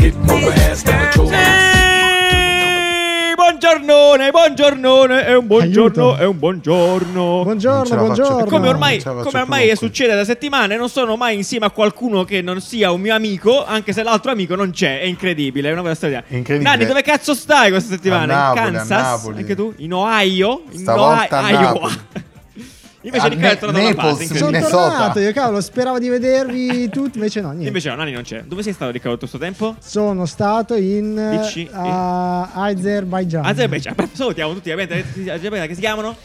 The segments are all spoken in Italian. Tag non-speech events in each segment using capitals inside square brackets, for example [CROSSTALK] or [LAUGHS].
move your ass down the. Sì, buongiornone, buongiornone, è un buongiorno, Aiuto. è un buongiorno. Non ce Buongiorno, la faccio buongiorno. più. Come ormai, Non ce la faccio come più ormai con succede da settimane, non sono mai insieme a qualcuno che non sia un mio amico, anche se l'altro amico non c'è. È incredibile, è una cosa straordinaria. Incredibile. Nanni, dove cazzo stai questa settimana? A Napoli, In a Kansas? Napoli. Anche tu? In Ohio? In Stavolta a Ohio- Napoli. [LAUGHS] Invece A Riccardo è tornato Sono. Minnesota. tornato, io cavolo, speravo di vedervi tutti, invece no, niente. Invece no, Nanni non c'è. Dove sei stato Riccardo tutto questo tempo? Sono stato in uh, Azerbaijan. Azerbaijan. Salutiamo tutti, ovviamente. Azerbaijan che si chiamano?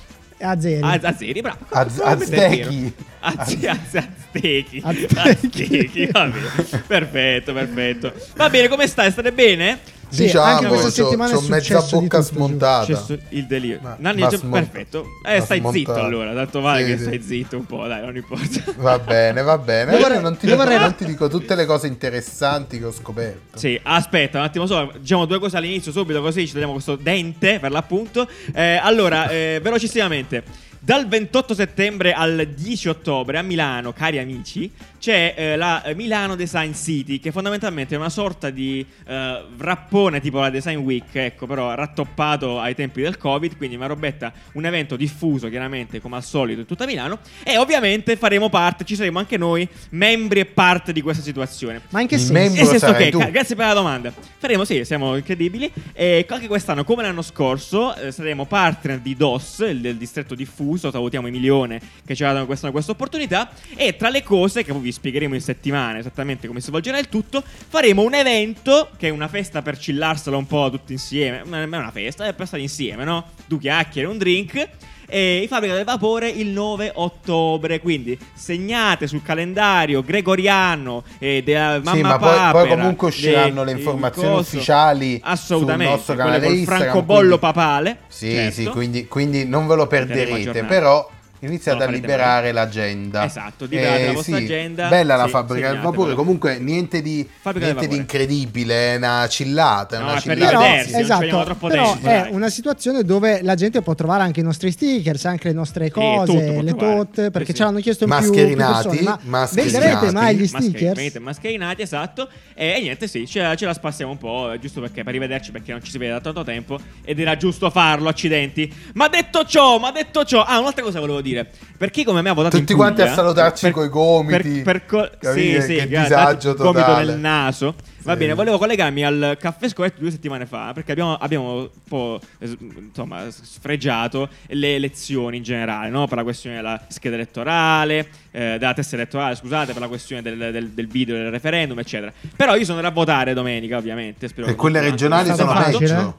Azeri. Az- Azeri, bravo. Az-. Aztechi. Az- az- Aztechi. Aztechi. Aztechi, va bene. Perfetto, perfetto. Va bene, come stai? State bene? Sì, diciamo, anche questa c'ho- settimana è c'ho mezza successo di bocca smontata. Il delirio. Ma- Nanni, ma smonta- perfetto. Eh, stai smontato. zitto allora. Tanto vale Sì, che sì. stai zitto un po', dai, non importa. [LAUGHS] Va bene, va bene. Vorrei- non, ti dico, non ti dico tutte le cose interessanti che ho scoperto. Sì, aspetta un attimo solo, diciamo due cose all'inizio subito così ci togliamo questo dente per l'appunto. Eh, allora, eh, velocissimamente. Dal 28 settembre al 10 ottobre a Milano, cari amici, c'è eh, la eh, Milano Design City, che fondamentalmente è una sorta di eh, rappone tipo la Design Week, ecco, però rattoppato ai tempi del Covid, quindi una robetta, un evento diffuso chiaramente come al solito in tutta Milano e ovviamente faremo parte, ci saremo anche noi, membri e parte di questa situazione. Ma in che Il senso? membro- Nel senso sarai che, tu. ca- grazie per la domanda. Faremo, sì, siamo incredibili. E anche quest'anno, come l'anno scorso, eh, saremo partner di DOS, il del distretto diffuso. Salutiamo Emilione che ci ha dato quest'anno questa opportunità. E tra le cose, che poi vi spiegheremo in settimana esattamente come si svolgerà il tutto, faremo un evento che è una festa per chillarsela un po' tutti insieme. Ma è una festa, è per stare insieme, no? Due chiacchiere, un drink. E in fabbrica del vapore il 9 ottobre. Quindi segnate sul calendario gregoriano e della mamma sì, ma poi, papera, poi comunque usciranno le il informazioni coso. ufficiali Assolutamente, sul nostro canale Instagram. francobollo quindi- papale. Sì, certo. sì, quindi, quindi non ve lo perderete. Però iniziate Non a liberare l'agenda. Esatto, liberate la vostra sì, agenda. Bella la Sì, fabbrica del vapore. Comunque, niente di, niente di incredibile. È una chillata. È No, una chillata. Però, ci esatto, però tempo, è dai. una situazione dove la gente può trovare anche i nostri stickers, anche le nostre cose, tutto le tote, perché Sì, sì. ce l'hanno chiesto in più, più Mascherinati, persone. Ma mascherinati. venderete mai gli stickers? venite mascherinati, esatto. E, e niente, sì, ce, ce la spassiamo un po', eh, giusto perché per rivederci, perché non ci si vede da tanto tempo. Ed era giusto farlo, accidenti. Ma detto ciò, ma detto ciò, ah, un'altra cosa volevo dire. Per chi come me ha votato Tutti in quanti a Puglia, salutarci per- coi gomiti. Per, per co- sì, sì, Che disagio gomito totale. nel naso. Va Sì. bene, volevo collegarmi al caffè scoletto due settimane fa perché abbiamo, abbiamo un po' insomma, sfregiato le elezioni in generale, no? per la questione della scheda elettorale, eh, della testa elettorale, scusate, per la questione del, del- del video del referendum, eccetera. Però io sono andato a votare domenica, ovviamente. E quelle regionali sono peggio.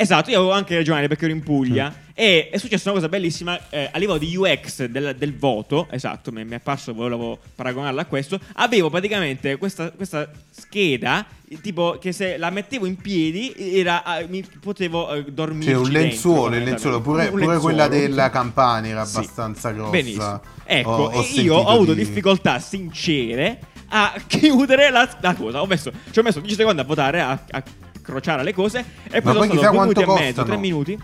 Esatto, io avevo anche regionale perché ero in Puglia Mm. e è successa una cosa bellissima eh, a livello di UX del, del voto, esatto, mi, mi è apparso, volevo paragonarla a questo, avevo praticamente questa, questa scheda, tipo che se la mettevo in piedi era, eh, mi potevo eh, dormire. C'è un lenzuolo, il lenzuolo, pure, pure quella della Campania era Sì. abbastanza grossa. Benissimo. Ecco, Ho- ho io ho avuto di- difficoltà sincere a [LAUGHS] chiudere la, la cosa. Ho messo, ci ho messo 10 secondi a votare, a, a crociare le cose e Ma poi sono poi stato due minuti quanto e mezzo, costano. tre minuti.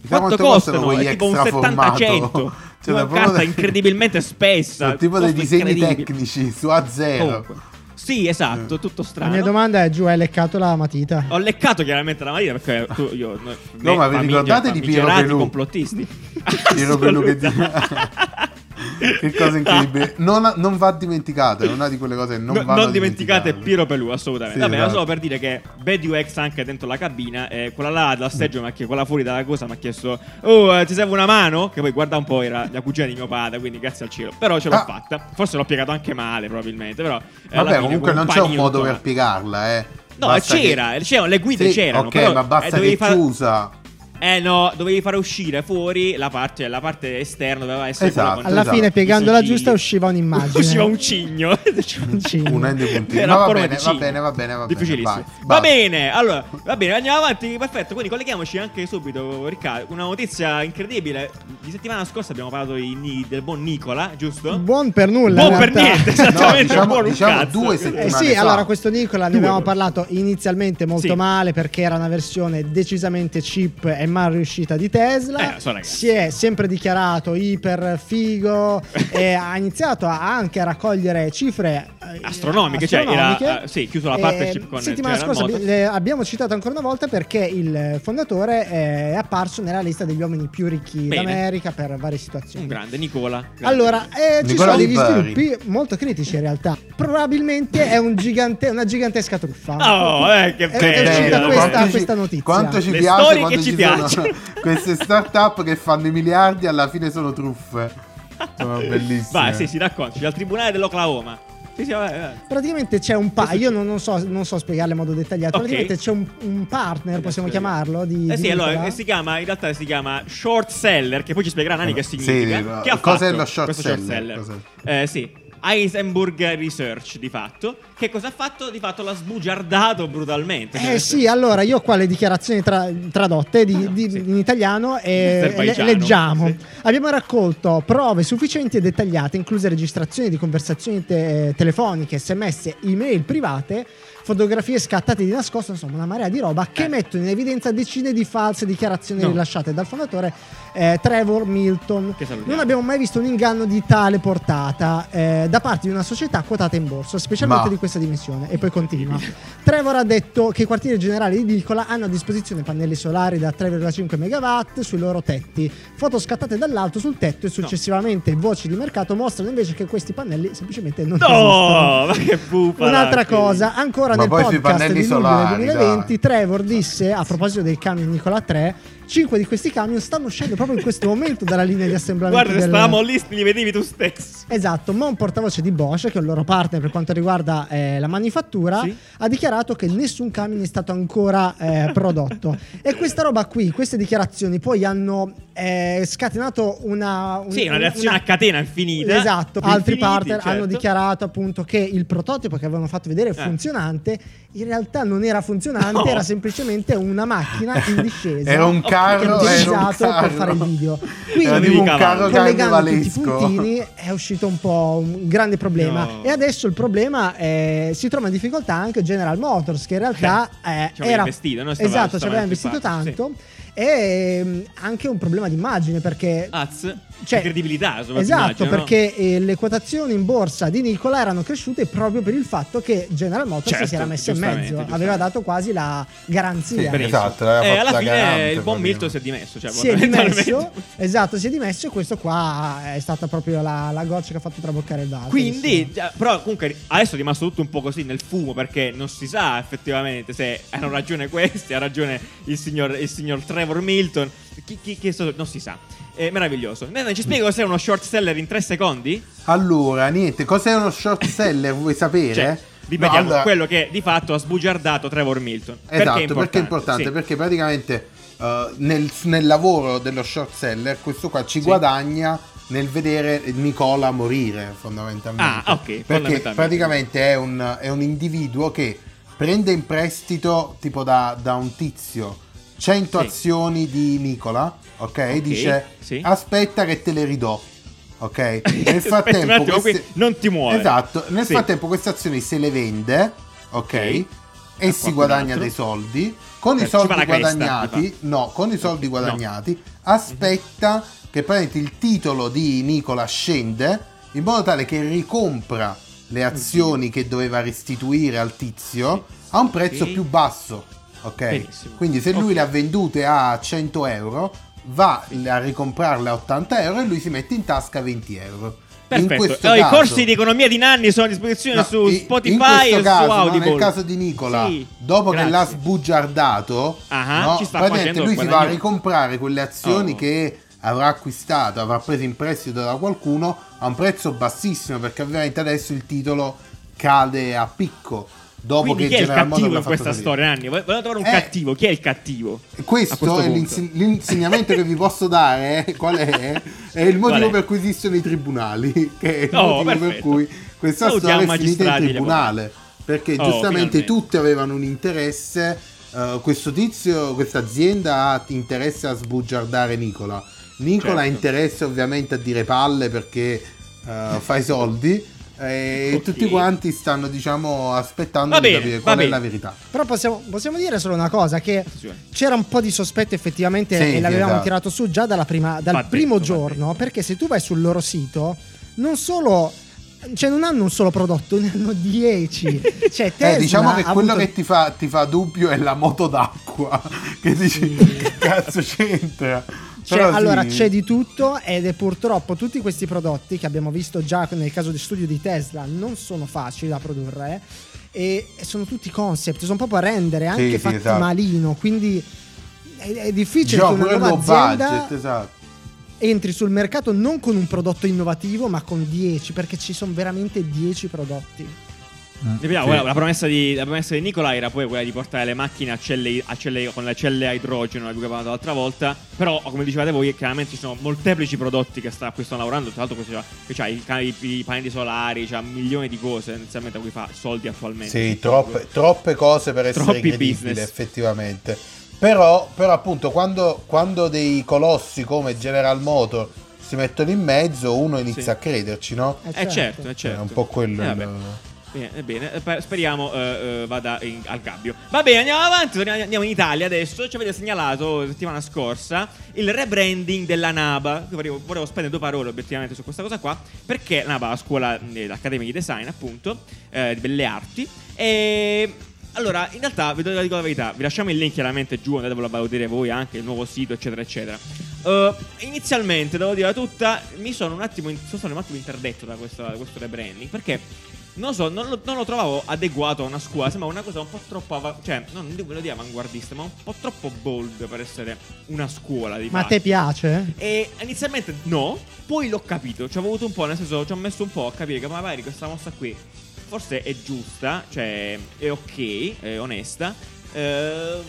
Chissà Quanto, quanto costano costano? È tipo un extra 70-100. formato. [LAUGHS] Cioè, una carta incredibilmente spessa. Sono tipo dei disegni tecnici su A0. Comunque. Sì, esatto, tutto La strano. mia domanda è: giù hai leccato la matita? Ho leccato chiaramente la matita perché tu, io, [LAUGHS] No, ma vi famiglia- ricordate di Piero Pelù? complottisti. Piero Pelù che. [LAUGHS] [LAUGHS] Che cosa incredibile. Non, non va dimenticata, è una di quelle cose che non No- vanno non dimenticate. Piero Pelù, assolutamente. Sì, Vabbè, esatto. solo per dire che Bad UX anche dentro la cabina, eh, quella là dal seggio, ma che quella fuori dalla cosa mi ha chiesto: Oh, eh, ti serve una mano? Che poi guarda un po', era la cugina di mio padre, quindi grazie al cielo. Però ce l'ho Ah. fatta. Forse l'ho piegato anche male, probabilmente. Però eh, Vabbè, comunque non c'è un modo per piegarla, eh. No, Basta c'era, che- c'erano, le guide Sì, c'erano. Ok, ma eh, basta dovevi che fare- chiusa. Eh no, dovevi fare uscire fuori la parte, la parte esterna, doveva essere Esatto. quella con Alla esatto. fine, piegandola giusta, usciva un'immagine. Usciva un cigno. [LAUGHS] Un cigno. Un end puntino. Ma va bene, va bene, va bene, va bene. Difficilissimo. Va bene, allora, va bene, andiamo avanti. Perfetto. Quindi colleghiamoci anche subito, Riccardo. Una notizia incredibile. Di settimana scorsa abbiamo parlato di del buon Nicola, giusto? Buon per nulla. Buon per niente, esattamente. diciamo- buon un diciamo cazzo. due Eh settimane sì, fa. allora questo Nicola ne Due. avevamo parlato inizialmente molto Sì. male perché era una versione decisamente cheap e mal riuscita di Tesla. Eh, so, si è sempre dichiarato iper figo e [LAUGHS] ha iniziato a- anche a raccogliere cifre eh, Astronomiche, cioè astronomiche. era, eh, sì, chiuso la partnership Eh, con settimana General scorsa abbiamo citato ancora una volta perché il fondatore è apparso nella lista degli uomini più ricchi Bene. d'America per varie situazioni. Un grande Nicola. grande. Allora, eh, ci Nicola sono Di degli Bari. sviluppi molto critici in realtà. Probabilmente è un gigante, una gigantesca truffa. Oh, eh, che È- è bello. uscita Bello, questa- quanto ci- questa notizia. Quanto ci Le piace che ci ci sono [LAUGHS] piacciono. queste start-up che fanno i miliardi alla fine sono truffe. Sono [LAUGHS] bellissime. Vai, sì, sì, raccontaci. Al tribunale dell'Oklahoma. Sì, sì, vai, vai. Praticamente c'è un pa- io non, non so, non so spiegarle in modo dettagliato. Ok. Praticamente c'è un, un partner, possiamo chiamarlo. Di, Eh di sì, allora, Nicola. eh, si chiama, in realtà si chiama short seller, che poi ci spiegherà Nani che Sì, significa. no, che ha cos'è fatto lo short questo seller? Cos'è? Eh, sì. Heisenberg Research di fatto. Che cosa ha fatto? Di fatto l'ha sbugiardato brutalmente. Eh sì, allora io qua le dichiarazioni tra- tradotte di- di- sì. in italiano e le- leggiamo. sì. Abbiamo raccolto prove sufficienti e dettagliate, incluse registrazioni di conversazioni te- telefoniche, sms, email private, fotografie scattate di nascosto, insomma una marea di roba che Eh. mettono in evidenza decine di false dichiarazioni No. rilasciate dal fondatore eh, Trevor Milton. Non abbiamo mai visto un inganno di tale portata eh, da parte di una società quotata in borsa, specialmente Ma- di questa dimensione. E poi continua. [LAUGHS] Trevor ha detto che i quartieri generali di Nicola hanno a disposizione pannelli solari da 3,5 MW sui loro tetti. Foto scattate dall'alto sul tetto e successivamente voci di mercato mostrano invece che questi pannelli semplicemente non esistono. No, ma che pupa. Un'altra cosa, ancora Ma nel poi sui podcast pannelli di del solari, 2020, Trevor disse a proposito dei camion Nicola 3, 5 di questi camion stanno uscendo proprio in questo momento dalla linea di assemblamento Guarda, del... stavamo lì, li vedevi tu stesso. Esatto, ma un portavoce di Bosch, che è il loro partner per quanto riguarda eh, la manifattura, Sì. ha dichiarato che nessun camion è stato ancora eh, prodotto. e questa roba qui, queste dichiarazioni poi hanno eh, scatenato una, un- Sì, una reazione a catena infinita. Esatto, altri Infiniti, partner certo. hanno dichiarato appunto che il prototipo che avevano fatto vedere Eh. funzionante in realtà non era funzionante, No. era semplicemente una macchina in discesa. Era un che carro, ha era un utilizzato per carro. fare il video. Era Quindi un carro collegando tutti i puntini è uscito un po' un grande problema No. e adesso il problema è- si trova in difficoltà anche General Motors che in realtà eh, ci aveva era investito, no? Stava- esatto ci aveva investito tanto e mm, anche un problema di immagine perché Az, Cioè, di credibilità, soprattutto, Esatto, immagino, no? perché eh, le quotazioni in borsa di Nicola erano cresciute proprio per il fatto che General Motors Certo, si era messo in mezzo, giustamente. aveva dato quasi la garanzia. Sì. Esatto, l'aveva Eh, fatto alla fine garante, il buon. Milton si è dimesso. Cioè, si è dimesso, esatto, si è dimesso e questo qua è stata proprio la, la goccia che ha fatto traboccare il vaso. Quindi, già, però comunque adesso è rimasto tutto un po' così nel fumo perché non si sa effettivamente se hanno ragione questi, ha ragione il signor, il signor Trevor Milton, chi, chi, chi è stato- non si sa. È meraviglioso. Nene, ci spiego cos'è uno short seller in tre secondi? Allora, niente, cos'è uno short [LAUGHS] seller? Vuoi sapere? Cioè, ripetiamo, No, allora- quello che di fatto ha sbugiardato Trevor Milton. Esatto, perché è importante? Sì. Perché praticamente eh, nel, nel lavoro dello short seller questo qua ci Sì. guadagna nel vedere Nicola morire fondamentalmente. Ah, ok, Perché fondamentalmente. praticamente è un, è un individuo che prende in prestito tipo da, da un tizio 100 Sì. azioni di Nicola, ok? Ok, Dice sì. aspetta che te le ridò. Ok, [LAUGHS] nel frattempo, attimo, queste- non ti muovere. Esatto, nel Sì. frattempo queste azioni se le vende, ok? E A si guadagna altro. dei soldi. Con Eh, i soldi cresta, guadagnati, ti no, con i soldi No. guadagnati, aspetta che praticamente il titolo di Nicola scende in modo tale che ricompra le azioni che doveva restituire al tizio a un prezzo Ok. più basso. Ok? Benissimo. Quindi se lui Ok. le ha vendute a 100 euro, va a ricomprarle a 80 euro e lui si mette in tasca 20 euro. In Perfetto. questo Allora, caso- I corsi di economia di Nanni sono a disposizione No, su Spotify e caso, su no, Audible. nel caso di Nicola, Sì, dopo che grazie. l'ha sbugiardato, Ah, no, praticamente lui si va a ricomprare quelle azioni Oh. che avrà acquistato, avrà preso in prestito da qualcuno a un prezzo bassissimo, perché ovviamente adesso il titolo cade a picco. Dopo Quindi che chi è il cattivo in questa salire. storia, Nanni? Voglio trovare un Eh. cattivo. Chi è il cattivo? Questo questo è l'inse- l'insegnamento che vi posso dare. eh, Qual è? È il motivo per cui esistono i tribunali. [LAUGHS] Che è il Oh, motivo per perfetto. cui questa Salutiamo storia è finita in tribunale. Perché Oh, giustamente finalmente. tutti avevano un interesse. eh, questo tizio, questa azienda ha interesse a sbugiardare Nicola. Nicola ha Certo. interesse ovviamente a dire palle perché eh, fa i soldi. E Ok. tutti quanti stanno, diciamo, aspettando Va di bene, capire qual è bene. la verità. Però possiamo, possiamo dire solo una cosa, che c'era un po' di sospetto effettivamente Sì, e sì, l'avevamo esatto. tirato su già dalla prima- dal Va primo detto, giorno, perché se tu vai sul loro sito, non solo Cioè, non hanno un solo prodotto, ne hanno 10. [LAUGHS] Cioè, Eh, diciamo che quello avuto- che ti fa, ti fa dubbio è la moto d'acqua. [LAUGHS] Che dici, che cazzo c'entra? Cioè, Però sì. allora c'è di tutto ed è purtroppo tutti questi prodotti che abbiamo visto già nel caso di studio di Tesla non sono facili da produrre e sono tutti concept, sono proprio a rendere anche sì, fatti esatto. malino, quindi è, è difficile Diciamo che una nuova azienda budget, esatto. entri sul mercato non con un prodotto innovativo ma con 10 perché ci sono veramente 10 prodotti. Vediamo, Sì. la, promessa di, la promessa di Nicola era poi quella di portare le macchine a celle, a celle- con le celle a idrogeno, di cui abbiamo parlato l'altra volta. Però, come dicevate voi, chiaramente ci sono molteplici prodotti che sta, a cui stanno lavorando. Tra l'altro, questo c'ha, i, i- i pannelli solari, c'ha milioni di cose inizialmente a cui fa soldi attualmente. Sì, troppe, troppe cose per essere Troppi credibile, business. effettivamente. Però, però appunto, quando, quando dei colossi come General Motor si mettono in mezzo, uno inizia Sì. a crederci, no? Eh certo, eh certo. È un po' quello. Eh, il-. Bene, bene, eh, per- speriamo eh, eh, vada in- al gabbio. Va bene, andiamo avanti, andiamo in Italia adesso. Ci avete segnalato la settimana scorsa il rebranding della NABA. Volevo, volevo spendere due parole obiettivamente su questa cosa qua, perché NABA, la scuola, eh, l'Accademia di Design, appunto, eh, di Belle Arti. E allora, in realtà, vi dico la verità, vi lasciamo il link chiaramente giù, andatevelo a valutare voi anche, il nuovo sito, eccetera, eccetera. Eh, inizialmente, devo dire tutta, mi sono un attimo, sono un attimo interdetto da questo, da questo rebranding, perché non lo so, non lo, non lo trovavo adeguato a una scuola, sembrava una cosa un po' troppo, ava- cioè, non dico quello di avanguardista, ma un po' troppo bold per essere una scuola di Ma a te piace? E inizialmente no, poi l'ho capito, ci ho avuto un po', nel senso ci ho messo un po' a capire che magari questa mossa qui forse è giusta, cioè è ok, è onesta, eh,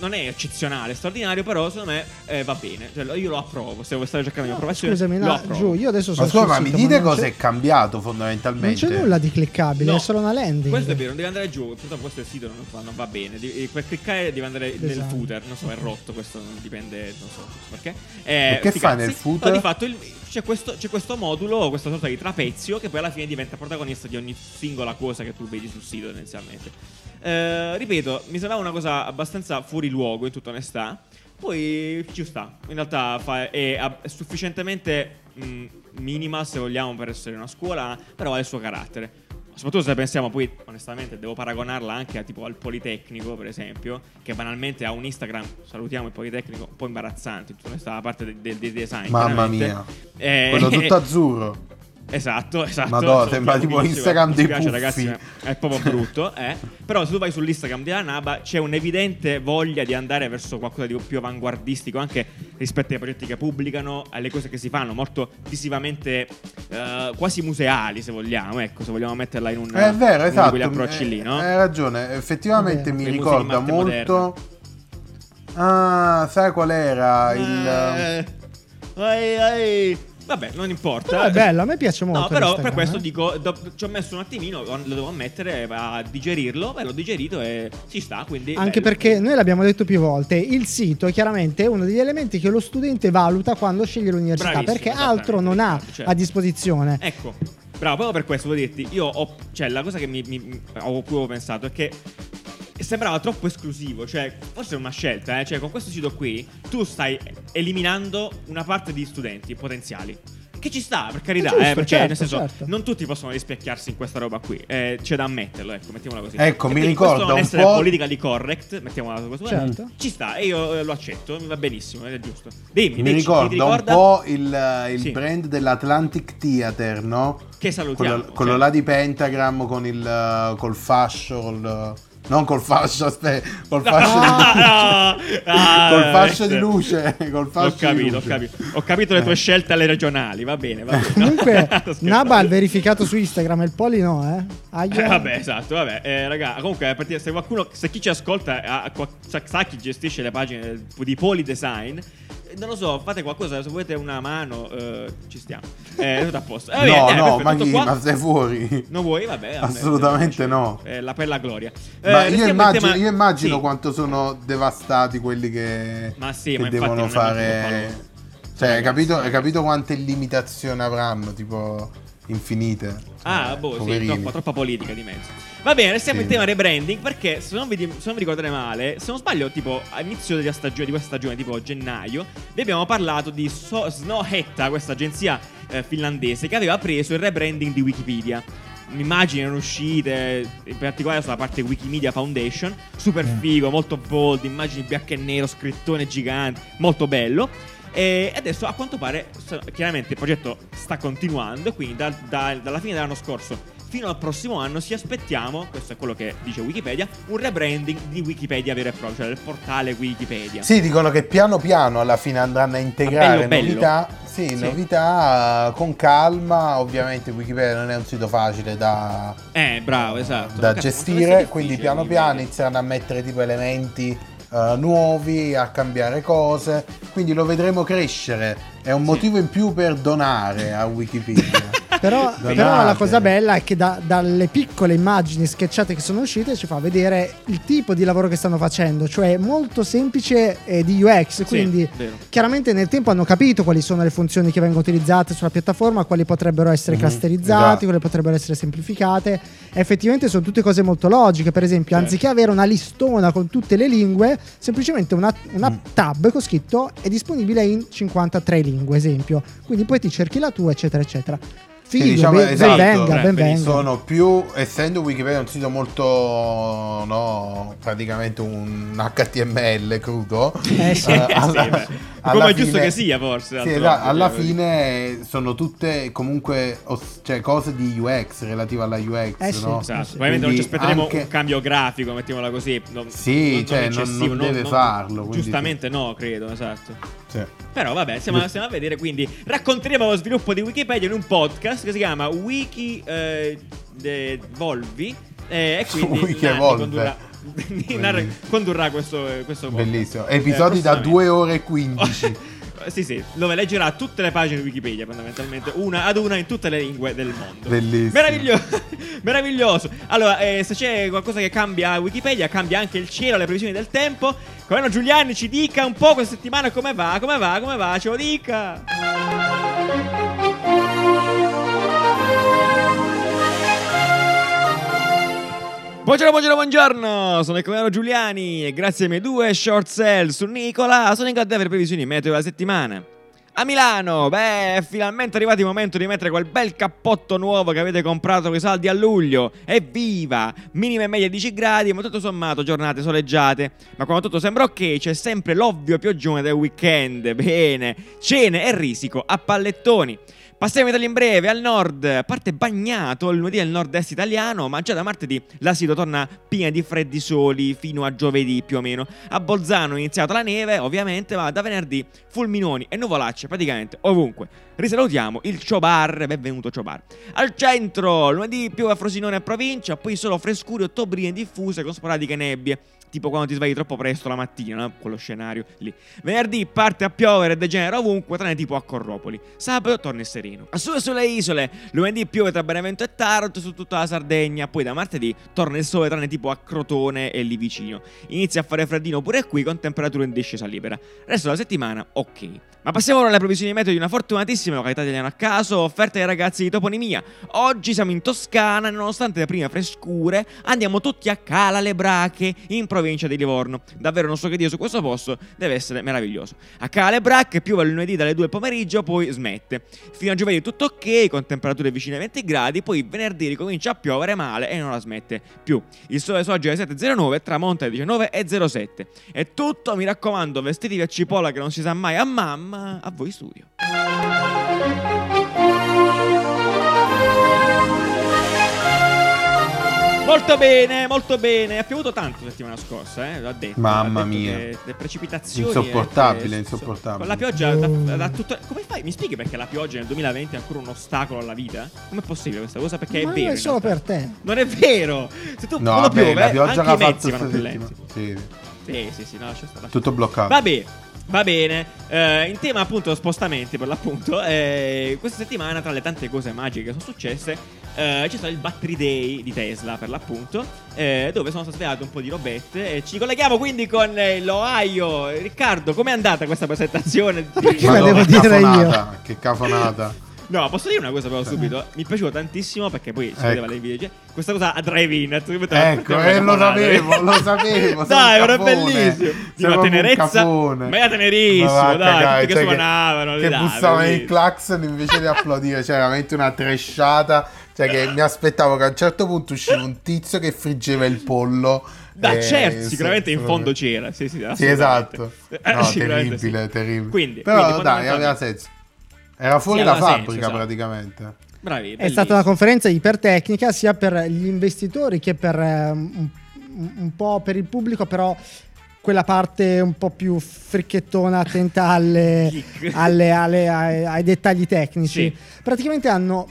non è eccezionale, straordinario, però secondo me eh, va bene, cioè, io lo approvo, se voi state cercando No, un'approvazione, scusami, lo no, approvo. giù, io adesso Ma sono scusa, sul ma mi dite non cosa c'è- è cambiato Non fondamentalmente? c'è nulla di cliccabile, No, è solo una landing. Questo è vero, non deve andare giù. Purtroppo questo è il sito, non va, non va bene. Devi- per cliccare deve andare nel Esatto. footer. Non so, è rotto. Questo non dipende, non so perché. Eh, E che fa cazzi. nel footer? No, di fatto il- c'è, questo, c'è questo modulo, questa sorta di trapezio, che poi alla fine diventa protagonista di ogni singola cosa che tu vedi sul sito, tendenzialmente. Eh, ripeto, mi sembrava una cosa abbastanza fuori luogo, in tutta onestà. Poi ci sta. In realtà fa- è, è sufficientemente mh, minima, se vogliamo, per essere una scuola, però ha il suo carattere. Soprattutto se pensiamo poi, onestamente, devo paragonarla anche a, tipo al Politecnico, per esempio, che banalmente ha un Instagram, salutiamo il Politecnico, un po' imbarazzante, tutta onestà, la parte del, del- del design. Mamma veramente. mia. Eh, Quello tutto [LAUGHS] azzurro. Esatto, esatto. Madonna, sembra tipo Instagram mi dei puffi. ragazzi, è proprio brutto, eh. Però se tu vai sull'Instagram della Naba c'è un'evidente voglia di andare verso qualcosa di più avanguardistico anche rispetto ai progetti che pubblicano, alle cose che si fanno, molto visivamente eh, quasi museali, se vogliamo, ecco, se vogliamo metterla in un È vero, uno esatto. di quegli approcci eh, lì, no? Hai ragione, effettivamente mi Le ricorda molto. Ah, sai qual era? Il. Eh, ai, ai. Vabbè, non importa. Però è bello, a me piace molto. No, però per questo eh. dico, do- ci ho messo un attimino, lo devo ammettere, a digerirlo, beh, l'ho digerito e ci sta, quindi... Anche bello. perché noi l'abbiamo detto più volte, il sito chiaramente è uno degli elementi che lo studente valuta quando sceglie l'università, Bravissimo, perché altro non ha certo. a disposizione. Ecco, bravo, proprio per questo volevo dirti, io ho... Cioè, la cosa che mi, mi- ho più pensato è che sembrava troppo esclusivo, cioè forse è una scelta, eh? cioè con questo sito qui tu stai eliminando una parte di studenti potenziali. Che ci sta, per carità, giusto, eh, perché certo, nel senso certo. non tutti possono rispecchiarsi in questa roba qui, eh, c'è da ammetterlo, ecco, mettiamola così. Ecco, E mi questo non un essere po'- politically correct, mettiamola così, Certo. ci sta e io eh, lo accetto, mi va benissimo, è giusto. Dimmi, Mi dici, ricorda, ti ricorda un po' il, il Sì. brand dell'Atlantic Theater, no? che salutiamo. Quello, quello cioè- là di Pentagram con il uh, col fascio, col, non col fascio, aspetta, col fascio, No, di, no, ah, [LAUGHS] col fascio di eh, luce, col fascio Ho capito, di ho luce. capito. Ho capito le tue Eh. scelte alle regionali, va bene, va bene. Comunque. [LAUGHS] Naba ha verificato su Instagram e il Poli no, eh? Aia. Eh, vabbè, esatto, vabbè. Eh, raga, comunque, se qualcuno, se chi ci ascolta sa, chi gestisce le pagine di Poli Design, eh, non lo so, fate qualcosa, se volete una mano, eh, ci stiamo. Eh, tutto a posto. Eh, va bene, No, dai, no, perfetto, ma chi? Ma sei fuori? Non vuoi? Vabbè. Assolutamente faccio- no. eh, la per la gloria. Ma Eh, io restiamo in immagino, tema- io immagino sì. quanto sono devastati quelli che, Ma sì, che ma devono fare. Cioè, hai capito, hai capito quante limitazioni avranno? Tipo, infinite. Ah, boh, sì, poverini. troppa, politica di mezzo. Va bene, restiamo Sì. in tema rebranding perché se non, vi, se non vi ricordate male, se non sbaglio, tipo all'inizio della stagione, di questa stagione, tipo gennaio, vi abbiamo parlato di so- Snowhetta, questa agenzia eh, finlandese che aveva preso il rebranding di Wikipedia. Immagini erano uscite, in particolare sulla parte Wikimedia Foundation, super figo, molto bold, immagini bianco e nero, scrittone gigante, molto bello. E adesso a quanto pare, chiaramente il progetto sta continuando, quindi da- da- dalla fine dell'anno scorso fino al prossimo anno ci aspettiamo, questo è quello che dice Wikipedia, un rebranding di Wikipedia vero e proprio, cioè del portale Wikipedia. Sì, dicono che piano piano alla fine andranno a integrare bello, bello. novità. Sì, Sì. novità eh, con calma. Ovviamente Wikipedia non è un sito facile da, Eh, bravo, esatto. da gestire, quindi piano piano inizieranno a mettere tipo elementi nuovi, a cambiare cose, quindi lo vedremo crescere. È un motivo in più per donare a Wikipedia. [LAUGHS] Però, però la cosa bella è che da- dalle piccole immagini sketchate che sono uscite ci fa vedere il tipo di lavoro che stanno facendo, cioè molto semplice eh, di UX, Sì, quindi vero. chiaramente nel tempo hanno capito quali sono le funzioni che vengono utilizzate sulla piattaforma, quali potrebbero essere Mhm, clusterizzate, esatto. quali potrebbero essere semplificate. Effettivamente sono tutte cose molto logiche, per esempio, Certo. anziché avere una listona con tutte le lingue, semplicemente una, una Mm. tab con scritto è disponibile in 53 lingue, esempio. Quindi poi ti cerchi la tua, eccetera, eccetera. Sì, Figo, diciamo, ben, esatto. ben venga, Eh, ben venga. Sono più, essendo Wikipedia un sito molto, no, praticamente un HTML crudo. Eh sì. eh, [LAUGHS] Sì, Come è giusto che sia, forse. Sì, esatto, alla fine sono tutte comunque os- cioè, cose di UX relative alla UX, Eh sì, no? Esatto, Sì, ovviamente non ci aspetteremo anche- un cambio grafico, mettiamola così. non- Sì, cioè, non- non deve farlo, Giustamente no, credo, esatto. Sì. Però vabbè, stiamo, stiamo a vedere, quindi racconteremo lo sviluppo di Wikipedia in un podcast che si chiama Wiki eh, de- Volvi eh, e quindi [LAUGHS] Wiki Evolve. condurrà, Nanni condurrà questo, questo podcast. Bellissimo. Episodi Eh, da prossimamente. 2 ore e 15. [LAUGHS] Sì, sì, dove leggerà tutte le pagine di Wikipedia, fondamentalmente, una ad una in tutte le lingue del mondo. Bellissimo. Meraviglioso. [LAUGHS] Meraviglioso. Allora, eh, se c'è qualcosa che cambia a Wikipedia, cambia anche il cielo, le previsioni del tempo. Com'è Giuliani ci dica un po' questa settimana come va, come va, come va, ce lo dica. Buongiorno, buongiorno, buongiorno! Sono il Comunero Giuliani e grazie ai miei due short sell su Nicola sono in grado di avere previsioni meteo della settimana. A Milano, beh, è finalmente arrivato il momento di mettere quel bel cappotto nuovo che avete comprato con i saldi a luglio. Evviva! Minime e medie 10 gradi, ma tutto sommato giornate soleggiate. Ma quando tutto sembra ok, c'è sempre l'ovvio pioggione del weekend. Bene, cene e risico a pallettoni. Passiamo in Italia in breve, al nord, parte bagnato il lunedì nel nord-est italiano, ma già da martedì la Sito torna piena di freddi soli fino a giovedì più o meno. A Bolzano è iniziata la neve, ovviamente, ma da venerdì fulminoni e nuvolacce praticamente ovunque. Risalutiamo il Ciobar, benvenuto Ciobar. Al centro, lunedì più a Frosinone e provincia, poi solo frescure ottobrine diffuse con sporadiche nebbie. Tipo quando ti svegli troppo presto la mattina, no? quello scenario lì. Venerdì parte a piovere e degenera ovunque, tranne tipo a Corropoli. Sabato torna il sereno. Su sulle isole, lunedì piove tra Benevento e Taranto su tutta la Sardegna. Poi da martedì torna il sole, tranne tipo a Crotone e lì vicino. Inizia a fare freddino pure qui con temperatura in discesa libera. Resto della settimana, ok. Ma passiamo ora alle previsioni meteo di una fortunatissima località italiana a caso, offerte ai ragazzi di Toponimia. Oggi siamo in Toscana nonostante le prime frescure, andiamo tutti a Cala le Brache, in provincia di Livorno. Davvero non so che dire su questo posto, deve essere meraviglioso. A Cala le Brache piove lunedì dalle 2 del pomeriggio, poi smette. Fino a giovedì tutto ok, con temperature vicine ai 20 gradi, poi venerdì ricomincia a piovere male e non la smette più. Il sole sorge alle 7.09, tramonta alle 19.07. È tutto, mi raccomando, vestiti a cipolla che non si sa mai a mamma, a voi studio. Molto bene, molto bene. Ha piovuto tanto la settimana scorsa, eh? L'ha detto. Mamma detto mia. che Le precipitazioni. Insopportabile, eh, insopportabile. Con la pioggia da, da tutto. Come fai? Mi spieghi perché la pioggia nel 2020 è ancora un ostacolo alla vita? Com'è possibile questa cosa? Perché è Ma vero. non è solo per te. Non è vero. Se tu No, vabbè, piove, la pioggia anche che ha i mezzi fatto vanno più lenti. settimana. Sì, Sì, sì, sì, no, lascia stare. tutto bloccato. Vabbè, va bene. Eh, in tema appunto spostamenti per l'appunto, [LAUGHS] eh, questa settimana tra le tante cose magiche che sono successe eh, c'è stato il Battery Day di Tesla per l'appunto, eh, dove sono state svegliate un po' di robette e ci colleghiamo quindi con l'Ohio. Riccardo, com'è andata questa presentazione? Perché la Madonna, devo che dire io? cafonata, Che cafonata. No, posso dire una cosa però subito? Mi piaciuto tantissimo perché poi si vedeva Ecco. nei video. Questa cosa a drive-in. Ecco, eh, lo sapevo, lo [LAUGHS] sapevo. Dai, un era bellissimo. Di una un tenerezza. capone. Ma era tenerissimo, Ma dai. cagare, tutti che cioè suonavano. Che dai, bussavano bellissimo. clacson invece di applaudire. C'era veramente una tresciata. Cioè, che mi aspettavo che a un certo punto usciva un tizio che friggeva il pollo. Da Eh, certo, sì, sicuramente in sì, fondo c'era. Sì, sì, Sì, esatto. [LAUGHS] No, terribile, sì. terribile. Quindi, Però quindi, dai, aveva senso. Era fuori Sì, senso, fabbrica esatto. praticamente. Bravi, È bellissimo. stata una conferenza ipertecnica sia per gli investitori che per eh, un, un po' per il pubblico, però quella parte un po' più fricchettona, attenta alle, alle- alle- ai, ai dettagli tecnici. Sì. Praticamente hanno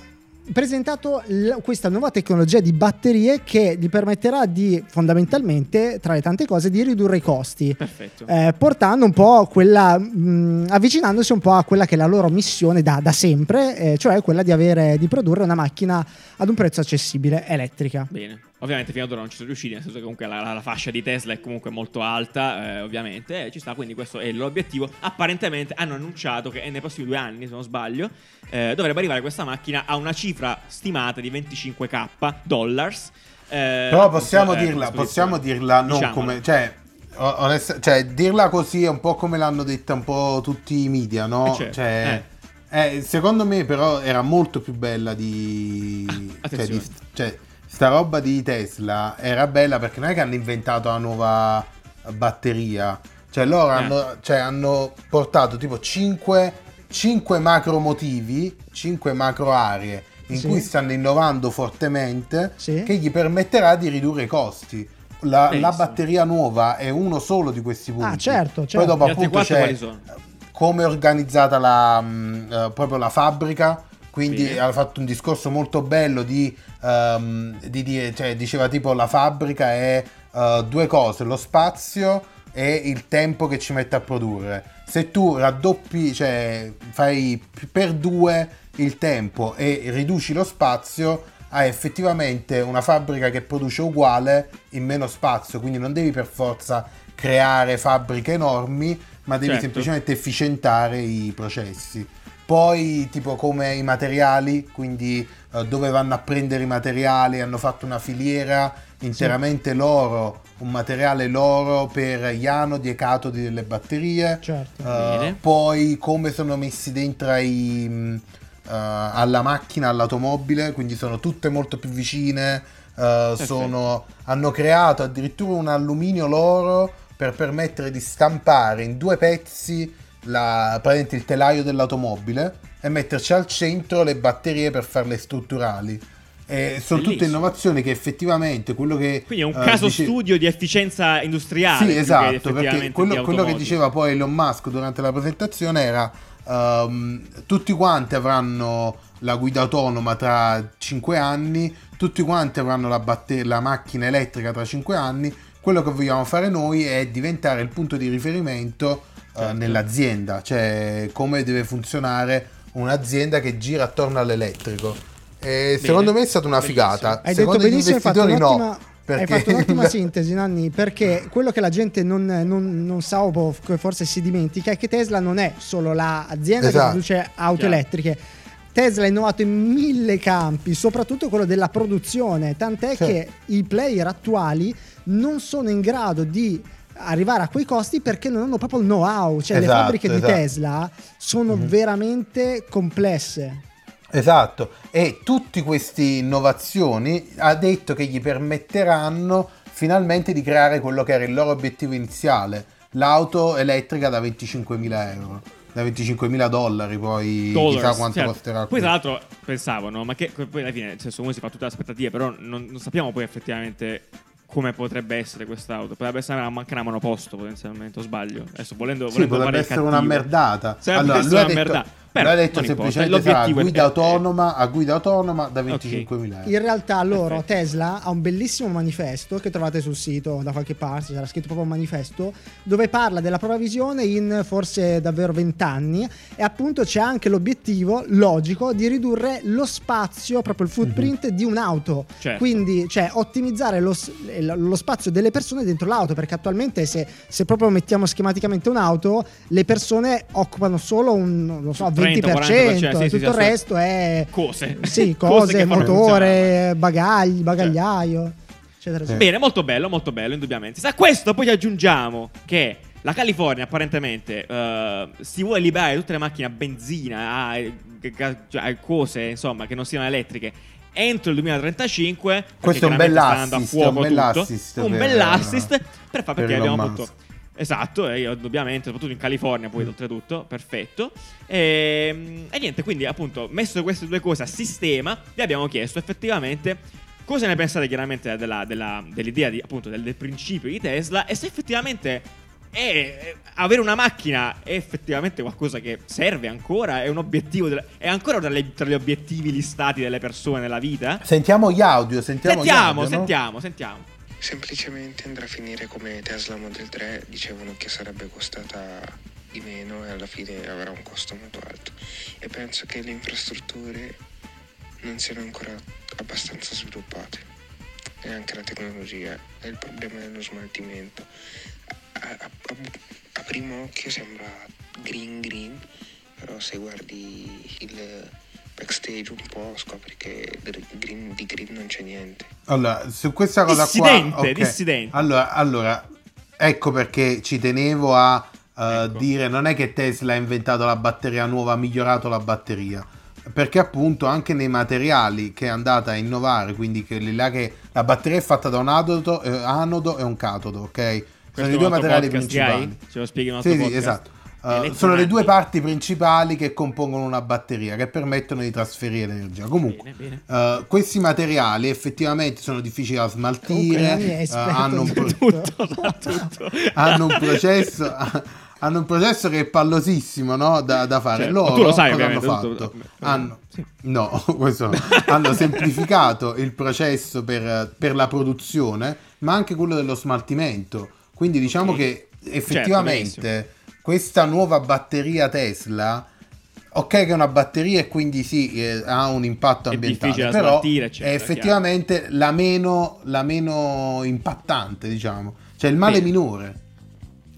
presentato l- questa nuova tecnologia di batterie che gli permetterà di fondamentalmente, tra le tante cose, di ridurre i costi. Perfetto. Eh, portando un po' quella, mh, avvicinandosi un po' a quella che è la loro missione da, da sempre, eh, cioè quella di, avere, di produrre una macchina ad un prezzo accessibile elettrica. Bene. Ovviamente fino ad ora non ci sono riusciti, nel senso che comunque la, la- fascia di Tesla è comunque molto alta, eh, ovviamente, e ci sta, quindi questo è l'obiettivo. Apparentemente hanno annunciato che nei prossimi due anni, se non sbaglio, eh, dovrebbe arrivare questa macchina a una cifra stimata di 25k dollars. eh, Però possiamo eh, dirla, possiamo dirla non Diciamola. come. Cioè, onest- cioè, dirla così è un po' come l'hanno detta un po' tutti i media, no? Eh, certo, Cioè, eh, secondo me, però, era molto più bella di. cioè, attenzione. di- cioè, sta roba di Tesla era bella perché non è che hanno inventato la nuova batteria. Cioè, loro Eh. hanno, cioè, hanno portato tipo 5, macro motivi, 5 macro aree in Sì. cui stanno innovando fortemente Sì. che gli permetterà di ridurre i costi. La, la batteria nuova è uno solo di questi punti. Ah, certo, Poi certo. dopo appunto c'è come è organizzata la, mh, eh, proprio la fabbrica. Quindi Bene. ha fatto un discorso molto bello di, ehm, di dire, cioè diceva tipo la fabbrica è eh, due cose, lo spazio e il tempo che ci mette a produrre. Se tu raddoppi, cioè fai per due il tempo e riduci lo spazio, hai effettivamente una fabbrica che produce uguale in meno spazio, quindi non devi per forza creare fabbriche enormi, ma devi Certo. semplicemente efficientare i processi. Poi, tipo come i materiali, quindi dove vanno a prendere i materiali, hanno fatto una filiera interamente loro, un materiale loro per gli anodi e i catodi delle batterie. Certo. Eh, Bene. poi come sono messi dentro ai, eh, alla macchina, all'automobile, quindi sono tutte molto più vicine. eh, sono- hanno creato addirittura un alluminio loro per permettere di stampare in due pezzi la, praticamente il telaio dell'automobile e metterci al centro le batterie per farle strutturali. E sono tutte innovazioni che effettivamente quello che Quindi è un eh, caso dice- studio di efficienza industriale. sì, esatto, perché quello, quello che diceva poi Elon Musk durante la presentazione era ehm, tutti quanti avranno la guida autonoma tra 5 anni, tutti quanti avranno la, batter- la macchina elettrica tra 5 anni, quello che vogliamo fare noi è diventare il punto di riferimento eh, Certo. nell'azienda, cioè come deve funzionare un'azienda che gira attorno all'elettrico. E secondo me è stata una Bellissimo. figata. Hai secondo detto gli benissimo, hai fatto, investitori un'ottima, no. hai perché fatto un'ottima [LAUGHS] sintesi, Nanni, perché quello che la gente non, non- non sa o forse si dimentica è che Tesla non è solo l'azienda Esatto. che produce auto Chiaro. elettriche. Tesla ha innovato in mille campi, soprattutto quello della produzione, tant'è Sì. che i player attuali non sono in grado di arrivare a quei costi perché non hanno proprio il know-how, cioè le Esatto, fabbriche di esatto. Tesla sono veramente complesse. Esatto, e tutte queste innovazioni ha detto che gli permetteranno finalmente di creare quello che era il loro obiettivo iniziale, l'auto elettrica da 25.000 euro, da 25.000 dollari, poi Dollars, chissà quanto certo. costerà. Poi, qui. tra l'altro, pensavo, no? Ma che poi alla fine, nel senso, uno si fa tutte le aspettative, però non, non sappiamo poi effettivamente come potrebbe essere quest'auto. Potrebbe essere una- anche una monoposto, potenzialmente, o sbaglio. Adesso volendo, Sì, volendo potrebbe fare il essere una cattivo. merdata. Sarebbe Allora, lui una detto, merdata. Però lui ha detto semplicemente sarà guida è- autonoma a guida autonoma da Ok. 25.000 euro. In realtà loro, Perfetto. Tesla, ha un bellissimo manifesto che trovate sul sito da qualche parte, c'era scritto proprio un manifesto, dove parla della propria visione in forse davvero 20 anni e appunto c'è anche l'obiettivo logico di ridurre lo spazio, proprio il footprint di un'auto. Certo. Quindi, cioè, ottimizzare lo, lo- spazio delle persone dentro l'auto, perché attualmente se, se proprio mettiamo schematicamente un'auto, le persone occupano solo un, non lo so, 20 30, 20%, 40%, sì, sì, tutto sì, il resto è Cose. Sì, [LAUGHS] Cose cose, motore, bagagli, bagagliaio, eccetera, eccetera. Bene, molto bello, molto bello, indubbiamente. Se a questo poi aggiungiamo che la California apparentemente eh, si vuole liberare tutte le macchine a benzina, a, cioè, a cose insomma che non siano elettriche. Entro il 2035, perché Questo è un bell'assist, andando a fuoco un bell'assist un per- bell'assist per per perché Elon abbiamo Musk. appunto Esatto, e ovviamente, soprattutto in California, poi oltretutto, perfetto. E, e niente, quindi appunto, messo queste due cose a sistema, vi abbiamo chiesto effettivamente cosa ne pensate chiaramente della- della- dell'idea di, appunto, del, del principio di Tesla e se effettivamente è, avere una macchina è effettivamente qualcosa che serve ancora, è un obiettivo, della- è ancora tra, le- tra gli obiettivi listati delle persone nella vita. Sentiamo gli audio, sentiamo, gli Sentiamo, audio, no? sentiamo, sentiamo. Semplicemente andrà a finire come Tesla Model 3, dicevano che sarebbe costata di meno e alla fine avrà un costo molto alto. E penso che le infrastrutture non siano ancora abbastanza sviluppate. E anche la tecnologia. E il problema è lo smaltimento. A, a- a- a primo occhio sembra green green, però se guardi il backstage un po' scopri che gr- green- di green non c'è niente. Allora, su questa cosa Dissidente, qua... ok. dissidente. Allora, allora, ecco perché ci tenevo a eh, Ecco. dire, non è che Tesla ha inventato la batteria nuova, ha migliorato la batteria. Perché appunto anche nei materiali che è andata a innovare, quindi quelli là che la batteria è fatta da un anodo, eh, anodo e un catodo, ok? Questo Sono i due materiali principali. Ce lo spieghi in un altro Sì, sì, podcast? esatto. Uh, Elettromanni. sono le due parti principali che compongono una batteria che permettono di trasferire l'energia. Comunque, Bene, bene. uh, questi materiali effettivamente sono difficili da smaltire, uh, esperto hanno, un di pro- Tutto, sa tutto. [LAUGHS] hanno un processo. [LAUGHS] Hanno un processo che è pallosissimo no? da, da fare. Certo, Loro tu lo sai, cosa hanno fatto? tutto- Hanno, Sì. no, [LAUGHS] questo no. hanno semplificato il processo per, per la produzione, ma anche quello dello smaltimento. Quindi diciamo Ok. che Certo, effettivamente questa nuova batteria Tesla, ok che è una batteria e quindi sì, eh, ha un impatto ambientale, però smaltire, eccetera, è effettivamente la meno, la meno impattante, diciamo. Cioè il male Bene. minore.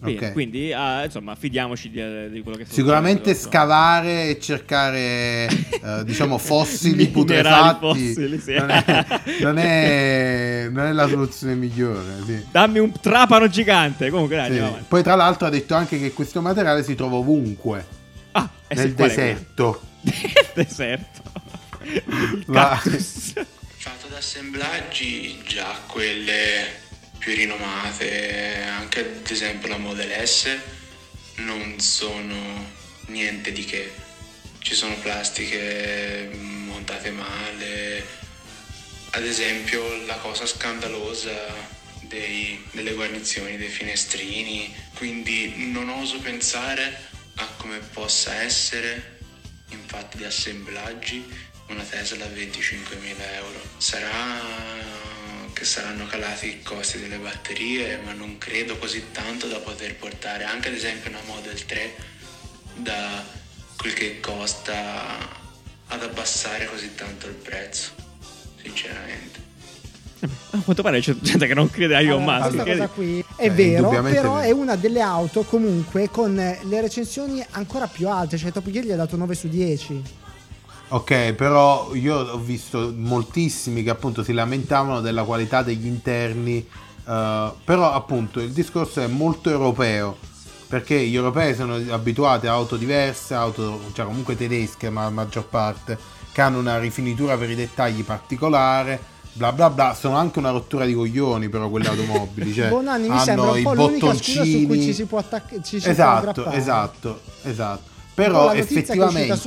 Bene, Ok. quindi ah, insomma, fidiamoci di, di quello che Sicuramente scavare e cercare, eh, [LAUGHS] diciamo, fossili putrefatti fossili, sì. non, è, non, è, [LAUGHS] non è la soluzione migliore. sì. Dammi un trapano gigante. Comunque, dai, Sì. Poi, tra l'altro, ha detto anche che questo materiale si trova ovunque Ah, eh [LAUGHS] nel deserto. quello? deserto. Il cactus. Fatto da assemblaggi, già quelle più rinomate, anche ad esempio la Model S, non sono niente di che. Ci sono plastiche montate male. Ad esempio la cosa scandalosa dei- delle guarnizioni, dei finestrini. Quindi non oso pensare a come possa essere, infatti di assemblaggi, una Tesla a 25.000 euro. Sarà che saranno calati i costi delle batterie, ma non credo così tanto da poter portare anche ad esempio una Model 3 da quel che costa ad abbassare così tanto il prezzo, sinceramente. A quanto pare c'è gente che non crede a Elon Allora, Musk. questa cosa qui è Eh, vero, però è una delle auto comunque con eh, le recensioni ancora più alte, cioè Top Gear gli ha dato 9 su 10. Ok, però io ho visto moltissimi che appunto si lamentavano della qualità degli interni, eh, però appunto il discorso è molto europeo, perché gli europei sono abituati a auto diverse, auto cioè comunque tedesche ma la maggior parte, che hanno una rifinitura per i dettagli particolare, bla bla bla, sono anche una rottura di coglioni però quelle automobili, cioè [LAUGHS] Bonanni mi hanno sembra un i po' l'unica scusa su cui ci si può attaccare. Esatto, aggrappare. esatto, esatto. Però effettivamente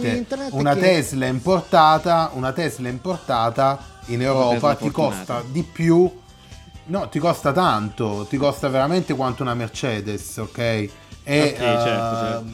una che- Tesla importata, una Tesla importata in Europa ti costa di più. No, ti costa tanto, ti costa veramente quanto una Mercedes, ok? E, Ok, certo, certo.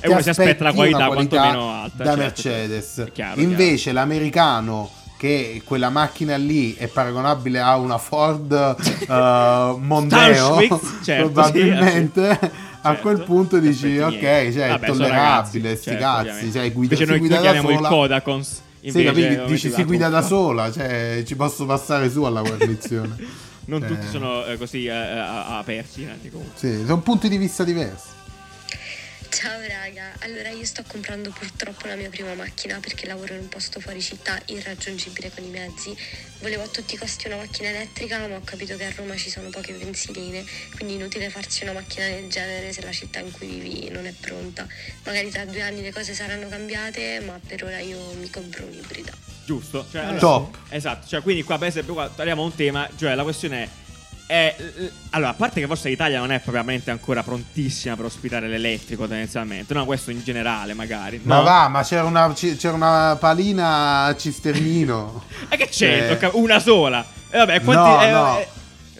ti E uno si aspetta la qualità quantomeno alta, da certo, Mercedes. certo. Chiaro, Invece l'americano che quella macchina lì è paragonabile a una Ford eh, [LAUGHS] Mondeo certo, probabilmente sì, a certo. quel punto Ti dici ok cioè, Vabbè, è tollerabile sti certo, cazzi cioè, guida, Invece noi guida da chiamiamo il sola Kodakons. sì, invece, capito? dici si guida da sola cioè ci posso passare su alla guarnizione [LAUGHS] Non Eh. tutti sono eh, così eh, a- aperti. Comunque. sì, sono punti di vista diversi Ciao raga, allora io sto comprando purtroppo la mia prima macchina perché lavoro in un posto fuori città irraggiungibile con i mezzi. Volevo a tutti i costi una macchina elettrica, ma ho capito che a Roma ci sono poche benzinine, quindi inutile farsi una macchina del genere se la città in cui vivi non è pronta. Magari tra due anni le cose saranno cambiate, ma per ora io mi compro un'ibrida. Giusto? Cioè, Eh, allora- Top. Esatto, cioè quindi qua per esempio qua torniamo a un tema, cioè la questione è- eh, allora, a parte che forse l'Italia non è propriamente ancora prontissima per ospitare l'elettrico tendenzialmente, no, questo in generale magari. Ma no? va, ma c'era una, c'era una palina a Cisternino. [LAUGHS] E che c'è? Eh. Una sola. E vabbè, quanti No, eh, no. eh,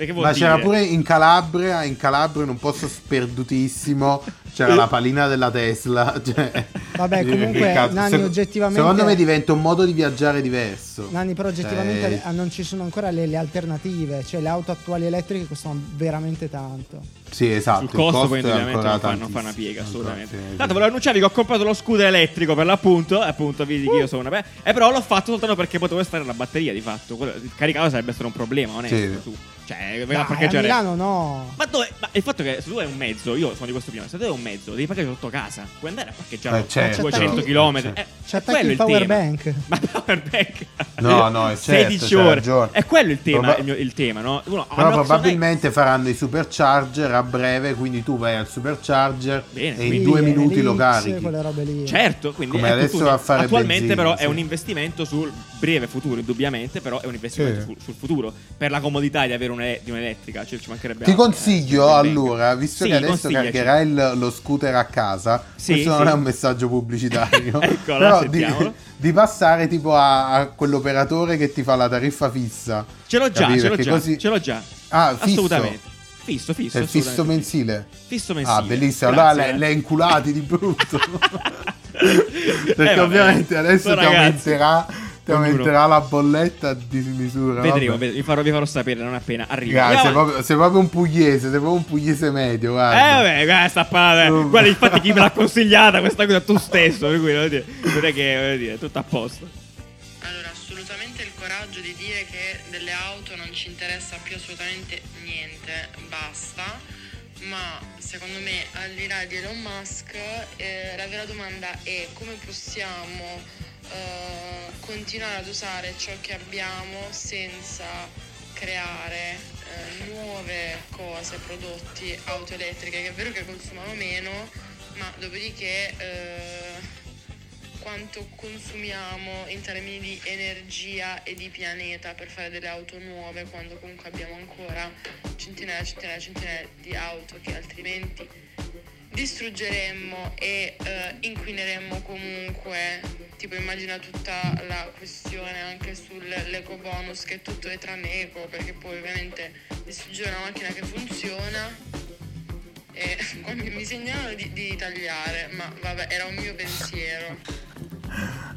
eh, Ma c'era dire? pure in Calabria, in Calabria in un posto sperdutissimo, c'era la palina della Tesla. [LAUGHS] Cioè, Vabbè, comunque, Nanni, sec- oggettivamente- Secondo me diventa un modo di viaggiare diverso. Nanni, però oggettivamente Cioè, eh, non ci sono ancora le, le alternative, cioè le auto attuali elettriche costano veramente tanto. Sì, esatto. Sul il costo, costo poi è indubbiamente ancora non fa, non fa tantissimo. una piega, assolutamente. Sì, sì. Tanto volevo annunciarvi che ho comprato lo scooter elettrico per l'appunto, appunto, vedi che io sono una pe- E però l'ho fatto soltanto perché potevo stare la batteria, di fatto. Caricato sarebbe stato un problema, onesto. Sì. Su. Cioè, Dai, a a parcheggiare. Milano no. Ma dove? Ma il fatto che se tu hai un mezzo, io sono di questo opinione, se tu hai un mezzo, devi parcheggiare sotto casa. Puoi andare a parcheggiare Eh, certo, 200 certo. km. Certo. Eh, Ci attacchi quello il power tema. bank. [LAUGHS] Ma power bank. No, no, è [LAUGHS] certo, 16 c'hai ore. È quello il tema, Proba- il, mio- il tema, no? Uno, Però probabilmente faranno i supercharger a breve, quindi tu vai al supercharger Bene, e in due minuti lo Elix, carichi. Certo, quindi Come ecco, adesso tu- va a fare attualmente benzina, però sì. è un investimento sul breve futuro, indubbiamente, però è un investimento Sì. sul, sul futuro per la comodità di avere une- di un'elettrica, cioè ci mancherebbe Ti altro. consiglio Eh, allora, visto Sì, che adesso caricherai lo scooter a casa, Sì, questo sì. non è un messaggio pubblicitario, [LAUGHS] Ecco, allora però di, [LAUGHS] di passare tipo a, a quell'operatore che ti fa la tariffa fissa. Ce l'ho già, ce l'ho già, così- ce l'ho già. Ah, fisso. Assolutamente. Fisso, fisso. È fisso mensile. Fisso mensile. Ah, bellissimo. Allora le, eh. le inculati di brutto. [LAUGHS] [LAUGHS] Eh, Perché vabbè. ovviamente adesso So, ti ragazzi. aumenterà, ti aumenterà la bolletta a dismisura. Vedremo, vabbè. ved- vi, farò, vi farò sapere non appena arriva. Grazie, sei proprio, sei proprio un pugliese, sei proprio un pugliese medio, Eh guarda. vabbè, questa parlata. Oh. Guarda, infatti chi me l'ha [LAUGHS] consigliata questa cosa tu stesso, per cui non è che voglio dire, tutto a posto. Allora, assolutamente il coraggio di dire che delle auto non ci interessa più assolutamente niente, basta. Ma secondo me, al di là di Elon Musk, eh, la vera domanda è come possiamo eh, continuare ad usare ciò che abbiamo senza creare eh, nuove cose, prodotti, auto elettriche, che è vero che consumano meno, ma dopodiché eh, quanto consumiamo in termini di energia e di pianeta per fare delle auto nuove quando comunque abbiamo ancora centinaia centinaia centinaia di auto che altrimenti distruggeremmo e eh, inquineremmo comunque tipo immagina tutta la questione anche sull'eco bonus che tutto è tranne eco perché poi ovviamente distruggere una macchina che funziona e [LAUGHS] qua mi, segnalano di, di tagliare ma vabbè era un mio pensiero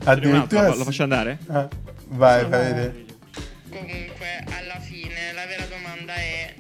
Addirittura lo faccio andare? Eh, vai, fai vedere. comunque alla fine la vera domanda è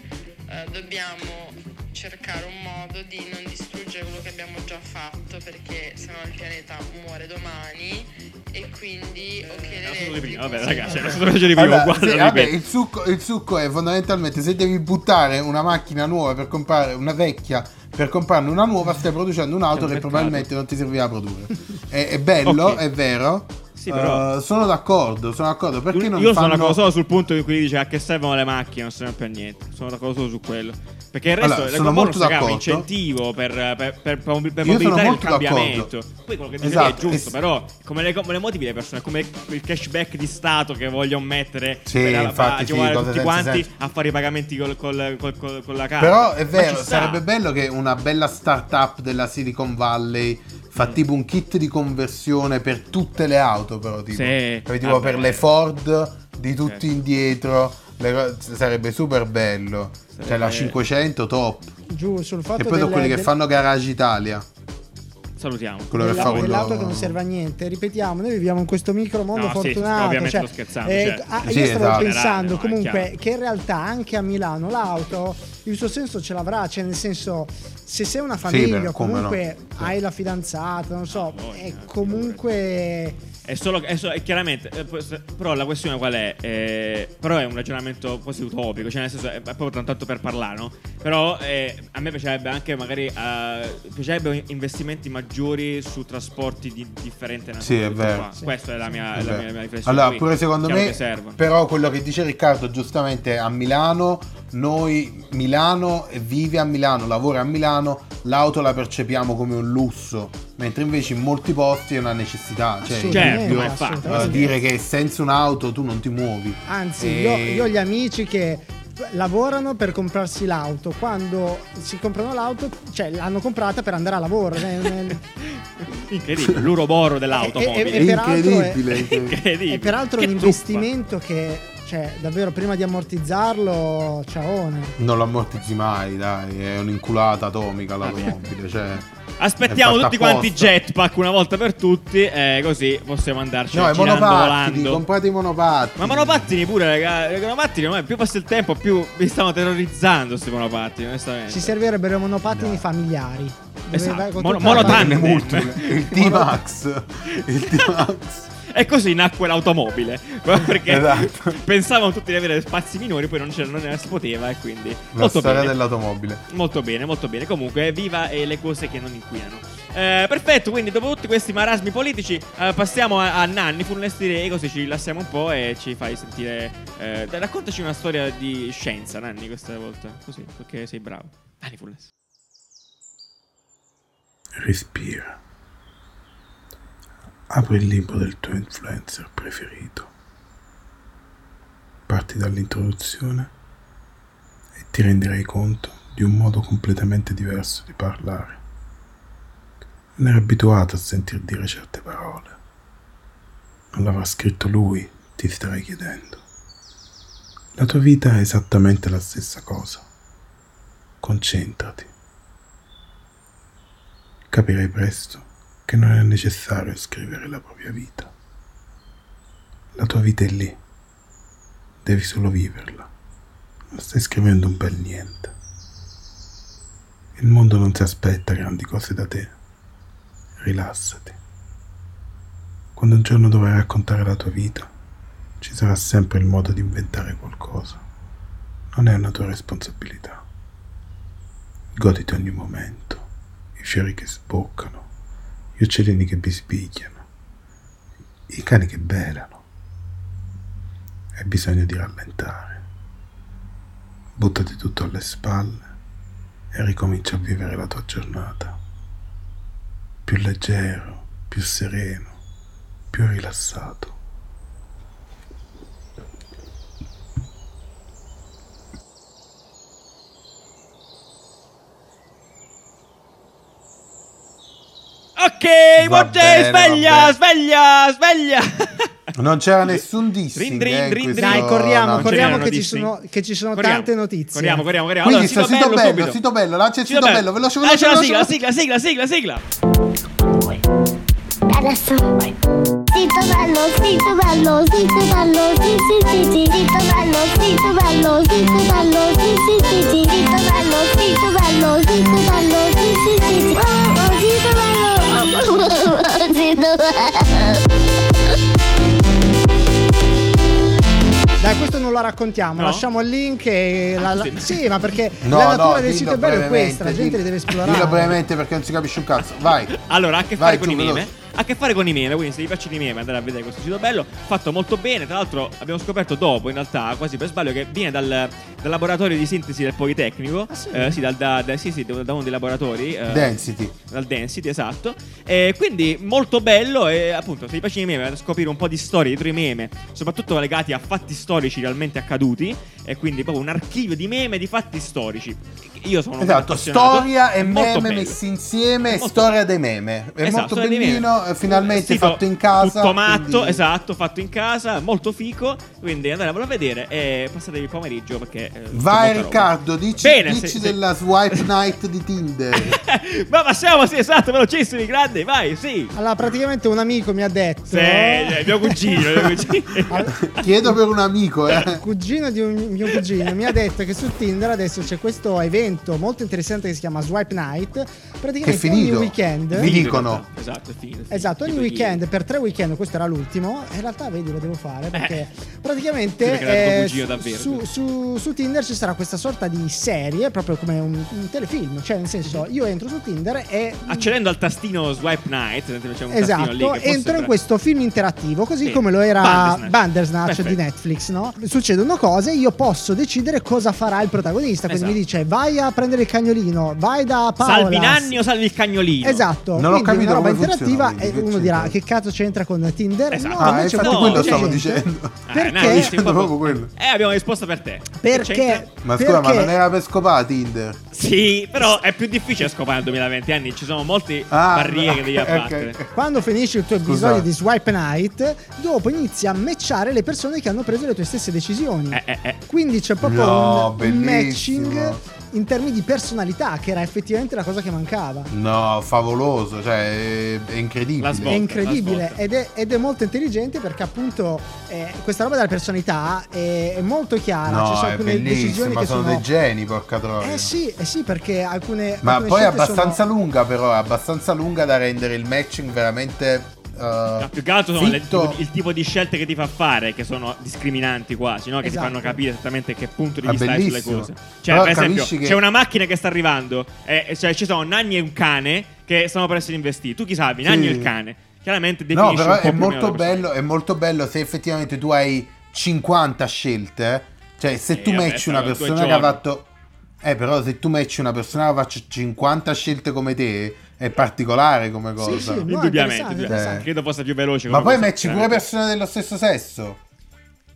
eh, dobbiamo cercare un modo di non distruggere quello che abbiamo già fatto perché sennò il pianeta muore domani e quindi ok di l'elettrico- prima, vabbè ragazzi, era di prima, Allora, guarda, sì, vabbè, il, succo, il succo è fondamentalmente se devi buttare una macchina nuova per comprare una vecchia per comprarne una nuova stai producendo un'auto che probabilmente non ti servirà a produrre. È, è bello Ok. è vero Sì, però- Uh, sono d'accordo sono d'accordo perché non Io fanno... sono d'accordo solo sul punto in cui dice a che servono le macchine, non serve più a niente. Sono d'accordo solo su quello. Perché il resto Allora, sono molto raga, è un d'accordo. incentivo per, per, per, per, per molto cambiamento. d'accordo. Poi quello che dicevi Esatto, è giusto, e- però come le, come le motivi le persone, come il cashback di Stato che vogliono mettere Sì, per infatti, sì, tutti quanti senso. a fare i pagamenti col, col, col, con la carta. Però è vero, sarebbe bello che una bella startup della Silicon Valley fa tipo un kit di conversione per tutte le auto, però tipo, Sì, Capi? tipo per le Ford di tutti Certo. indietro, le sarebbe super bello. Cioè la Sarebbe- 500 top. Giù sul fatto E poi sono del- quelli che del- fanno Garage Italia. Salutiamo. Quello che della- fa quello- dell'auto che non serve a niente. Ripetiamo, noi viviamo in questo micro mondo No, sì, fortunato. ovviamente cioè, sto scherzando, eh, certo. ah, Sì, io stavo esatto. pensando no, comunque che in realtà anche a Milano l'auto il suo senso ce l'avrà, cioè nel senso se sei una Sì, famiglia come comunque no. Sì. hai la fidanzata, non so, Ah, voglia, è comunque È solo, è solo- è chiaramente, eh, però la questione qual è? Eh, però è un ragionamento quasi utopico, cioè nel senso è, proprio tanto per parlare, no? Però eh, a me piacerebbe anche magari, eh, piacerebbe investimenti maggiori su trasporti di differente natura. Sì, è vero. qua. Questa è la mia, È la mia, la mia riflessione. Allora, pure secondo me, però quello che dice Riccardo giustamente a Milano, noi Milano vive a Milano, lavora a Milano, l'auto la percepiamo come un lusso, mentre invece in molti posti è una necessità. Cioè, Certo, io- assolutamente. eh, dire che senza un'auto tu non ti muovi. Anzi, E- io, io ho gli amici che lavorano per comprarsi l'auto. Quando si comprano l'auto, cioè l'hanno comprata per andare a lavoro. [LAUGHS] Incredibile, l'uroboro dell'automobile. e- e peraltro è- incredibile. [LAUGHS] Incredibile. è peraltro Che un truffa. investimento che, cioè, davvero prima di ammortizzarlo, ciaone. Non lo ammortizzi mai, dai, è un'inculata atomica l'automobile. Cioè, Aspettiamo tutti quanti jetpack una volta per tutti, eh, così possiamo andarci No, i girando monopattini, volando. comprate i monopattini. Ma monopattini pure, raga. I monopattini ormai più passa il tempo, più mi stanno terrorizzando questi monopattini, onestamente. Ci servirebbero monopattini familiari. Dove Esatto, mono- monotandem. [LAUGHS] Il T-Max. Il T-Max. E così nacque l'automobile. [LAUGHS] Perché Esatto. pensavano tutti di avere spazi minori, poi non, non ne si poteva. E quindi. La molto storia bene. dell'automobile. Molto bene, molto bene. Comunque, viva eh, le cose che non inquinano. Eh, perfetto, quindi dopo tutti questi marasmi politici, eh, passiamo a, a Nanni, Funestirei, così ci rilassiamo un po' e ci fai sentire. eh, raccontaci una storia di scienza, Nanni, questa volta. Così, perché sei bravo. Nanni Funes. Respira. Apri il libro del tuo influencer preferito. Parti dall'introduzione e ti renderai conto di un modo completamente diverso di parlare. Non eri abituato a sentir dire certe parole. Non l'avrà scritto lui, ti starai chiedendo. La tua vita è esattamente la stessa cosa. Concentrati. Capirai presto che non è necessario scrivere la propria vita. La tua vita è lì. Devi solo viverla. Non stai scrivendo un bel niente. Il mondo non si aspetta grandi cose da te. Rilassati. Quando un giorno dovrai raccontare la tua vita, ci sarà sempre il modo di inventare qualcosa. Non è una tua responsabilità. Goditi ogni momento, i fiori che sboccano, gli uccellini che bisbigliano, i cani che belano. Hai bisogno di rallentare. Buttati tutto alle spalle e ricomincia a vivere la tua giornata. Più leggero, più sereno, più rilassato. Ok, bene, sveglia, sveglia, sveglia. [LAUGHS] Non c'era nessun dissing. Rin, rin, eh, in rin, questo- Dai, corriamo, no. Corriamo che ci, sono, che ci sono Corriamo, tante notizie. Corriamo, corriamo, corriamo. Quindi Allora, sito bello, subito. sito bello, lancia il Sito sito bello, veloce, veloce, Lancia la veloce. sigla, sigla, sigla, sigla, sigla. Adesso Sito bello, sito bello, sito bello, sì sì sì sì Sito bello, sito bello, sito bello, sì sì sì sì Sito bello, sito bello, sito bello, sì sì sì sì Oh, oh, sito bello Sito bello [LAUGHS] Dai, questo non lo raccontiamo, No? lasciamo il link e la, la- sì. sì, ma perché No, la natura no, del sito bello è questa, la gente li deve esplorare. Dillo brevemente perché non si capisce un cazzo. Vai. Allora, a che Vai, fare con tu, i meme. veloce. Ha a che fare con i meme, quindi se vi piacciono i meme andate a vedere questo sito bello, fatto molto bene. Tra l'altro abbiamo scoperto dopo, in realtà, quasi per sbaglio, che viene dal, dal laboratorio di sintesi del Politecnico. Ah, sì? Eh, sì, dal, da, da- sì, sì, da uno dei laboratori. eh, Density. dal Density, esatto. E quindi molto bello e appunto se vi piacciono i meme andate a scoprire un po' di storie dietro i meme, soprattutto legati a fatti storici realmente accaduti e quindi proprio un archivio di meme di fatti storici. Io sono Esatto, storia e meme bello. messi insieme, Molto- storia dei meme. È Esatto, molto bellino, finalmente sito fatto in casa. Tutto matto, quindi- esatto, fatto in casa, molto fico. Quindi andatevelo a vedere e passatevi il pomeriggio perché. eh, Vai roba. Riccardo, dici, Bene, dici se- se- della swipe night di Tinder. [LAUGHS] Ma passiamo, sì, esatto, velocissimi, grandi, vai, sì. Allora, praticamente un amico mi ha detto. Sì, eh, mio cugino, mio cugino. [LAUGHS] Chiedo per un amico, eh. [LAUGHS] cugino di un mio cugino mi ha detto che su Tinder adesso c'è questo evento molto interessante che si chiama Swipe Night. Che è Praticamente ogni finito. weekend. Vi dicono. Esatto, è finito. Esatto, ogni weekend per tre weekend, questo era l'ultimo. In realtà, vedi, lo devo fare perché Eh. praticamente perché eh, davvero. su, su- su Tinder ci sarà questa sorta di serie, proprio come un, un telefilm. Cioè, nel senso, io entro su Tinder e. Accedendo al tastino Swipe Night, lì Esatto, che può entro in sembrare- questo film interattivo, così Sì. come lo era Bandersnatch. Bandersnatch di. Netflix, no? Succedono cose, io posso decidere cosa farà il protagonista. Quindi Esatto. mi dice: vai a prendere il cagnolino, vai da Paola. Salvi Nanni o salvi il cagnolino? Esatto, Non ho quindi capito una roba interattiva e quindi, uno dirà che cazzo c'entra con Tinder? Esatto. No, Ah, infatti no, quello stavo gente- dicendo. Ah, Perché? Proprio- quello. Eh, abbiamo risposto per te. Perché? Ma scusa, ma non era per scopare Tinder? Sì, però è più difficile scopare nel 2020 anni, ci sono molte Ah, barriere che devi abbattere. ok. Quando finisci il tuo episodio Scusate. di Swipe Night, dopo inizi a matchare le persone che hanno preso le tue stesse decisioni. Eh, eh, eh. Quindi c'è proprio No, un, un bellissimo. matching in termini di personalità, che era effettivamente la cosa che mancava. No, favoloso, cioè è, è incredibile. Svolta. è incredibile ed è, ed è molto intelligente perché appunto eh, questa roba della personalità è, è molto chiara. Ci No, sono è alcune decisioni bellissimo, che sono, sono... dei geni, porca troia. Eh sì, eh sì, perché alcune... Ma alcune poi è abbastanza sono- lunga, però, è abbastanza lunga da rendere il matching veramente. Uh, più che altro sono le- fitto. tipo- il tipo di scelte che ti fa fare che sono discriminanti quasi, no? Che Esatto. ti fanno capire esattamente che punto di Ah, vista hai sulle cose. Cioè, Però per esempio, che- c'è una macchina che sta arrivando, e cioè, ci sono Nanni e un cane che stanno per essere investiti. Tu chi salvi? Nanni Sì. o il cane? Chiaramente No, però è molto bello, è molto bello se effettivamente tu hai 50 scelte. Cioè, se Sì, tu vabbè, matchi una persona che ha fatto. Eh, però se tu matchi una persona che faccia 50 scelte come te, è particolare come cosa. sì, no, Indubbiamente, interessante, indubbiamente. interessante. credo fosse più veloce. Ma poi matchi pure persone dello stesso sesso.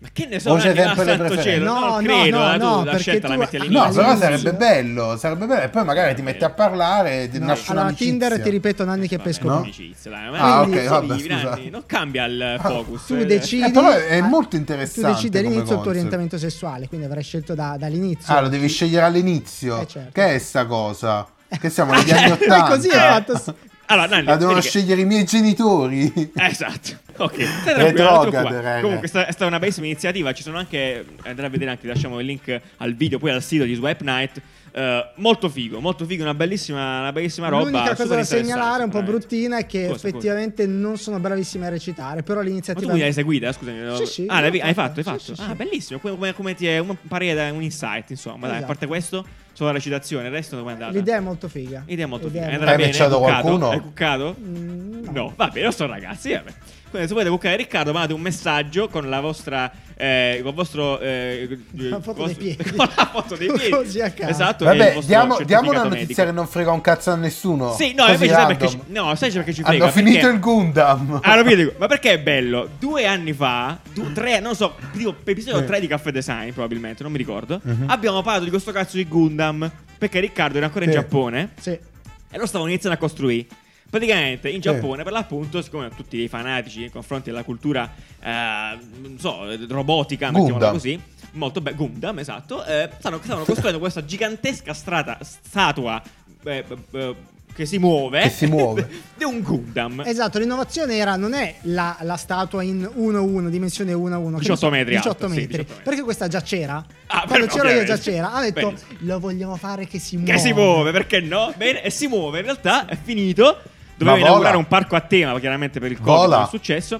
Ma che ne so, c'è sempre ah, le santo preferenze? cielo, No, non no, credo, no, eh, tu no, la perché scelta la tu- metti ah, all'inizio. No, però sarebbe bello, sarebbe bello. E poi magari ti metti a parlare e No, nasce allora un'amicizia. Tinder ti ripeto Nanni che Vabbè, pescono. No? amicizia, dai, Ah, ok, vabbè, scusa. Non cambia il focus. Tu eh. decidi Eh, però è ah, molto tu interessante decidi come all'inizio il tuo orientamento sessuale quindi avrai scelto da- dall'inizio Ah, lo devi scegliere all'inizio. Eh, certo. Che è sta cosa? Che siamo negli anni E 80. così è fatto Allora, Nanni, La devono scegliere i miei genitori. [LAUGHS] Esatto. Ok, [LAUGHS] raga. Comunque, sta- è stata una bellissima iniziativa. Ci sono anche. Andate a vedere anche, lasciamo il link al video, poi al sito di Swipe Night. Eh, molto figo, molto figo, una bellissima, una bellissima roba. L'unica cosa da segnalare, un po' bruttina, è che Cosa, effettivamente non sono bravissimi a recitare. Però Ma tu l'iniziativa. mi hai seguita, scusami. Sì, sì, ah, l'hai, l'ho hai fatto, fatto, hai sì, fatto. sì, ah, sì. bellissimo. Come, come- ti è un parere, un insight, insomma. Dai, a Esatto. parte questo, solo la recitazione, il resto come è andata? L'idea è molto figa. Idea molto L'idea figa. è È andata Hai bene? Hai qualcuno? Hai cuccato? Mm, no. No, vabbè, lo so ragazzi. Vabbè. Quindi se volete bucare Riccardo, mandate un messaggio con la vostra. Eh, con il vostro. Eh, [LAUGHS] La foto con dei piedi. [LAUGHS] Con la foto dei piedi. Così a caso. Esatto. il Vabbè, vostro diamo, diamo una notizia medico. che non frega un cazzo a nessuno. Sì, no, invece sai perché. Ci, no, sai perché ci frega? Hanno finito Perché- il Gundam. Ah, lo vedo, ma perché è bello? Due anni fa, du- tre, non so, tipo episodio Eh. 3 di Caffè Design, probabilmente, non mi ricordo. Mhm. Abbiamo parlato di questo cazzo di Gundam. Perché Riccardo era ancora in Sì. Giappone Sì. e lo stavano iniziando a costruire. Praticamente in Giappone, per l'appunto, siccome tutti i fanatici nei confronti della cultura, eh, non so, robotica, mettiamola Gundam. così, molto bello, Gundam, esatto, eh, stavano, stavano costruendo questa gigantesca strata, statua eh, eh, che si muove. Che si muove. [LAUGHS] di un Gundam. Esatto, l'innovazione era non è la, la statua in 1-1, dimensione 1-1, che 18 ne so, metri 18 alto, sì, metri, 18 metri. perché questa già c'era. Ah, Quando però, c'ero io già c'era. Ha detto Benissimo. lo vogliamo fare che si muove. Che si muove, perché no? Bene, e si muove. In realtà è finito. Doveva inaugurare un parco a tema, chiaramente per il Covid Vola. non è successo.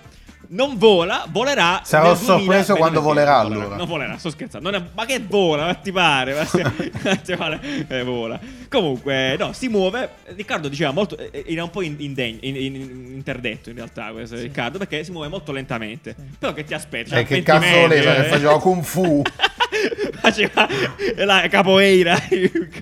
Non vola, volerà. Sarò sorpreso 2000 quando volerà, allora. Non volerà, sto scherzando. È- ma che vola? Ma ti pare? Ma si- [LAUGHS] ti pare? Eh, vola. Comunque, no, si muove. Riccardo diceva molto. eh, Era un po' in- indegno, in- in- interdetto in realtà questo Riccardo, perché si muove molto lentamente. Però che ti aspetti? Eh, che cazzo voleva? Che faceva Kung Fu. [LAUGHS] Faceva la capoeira.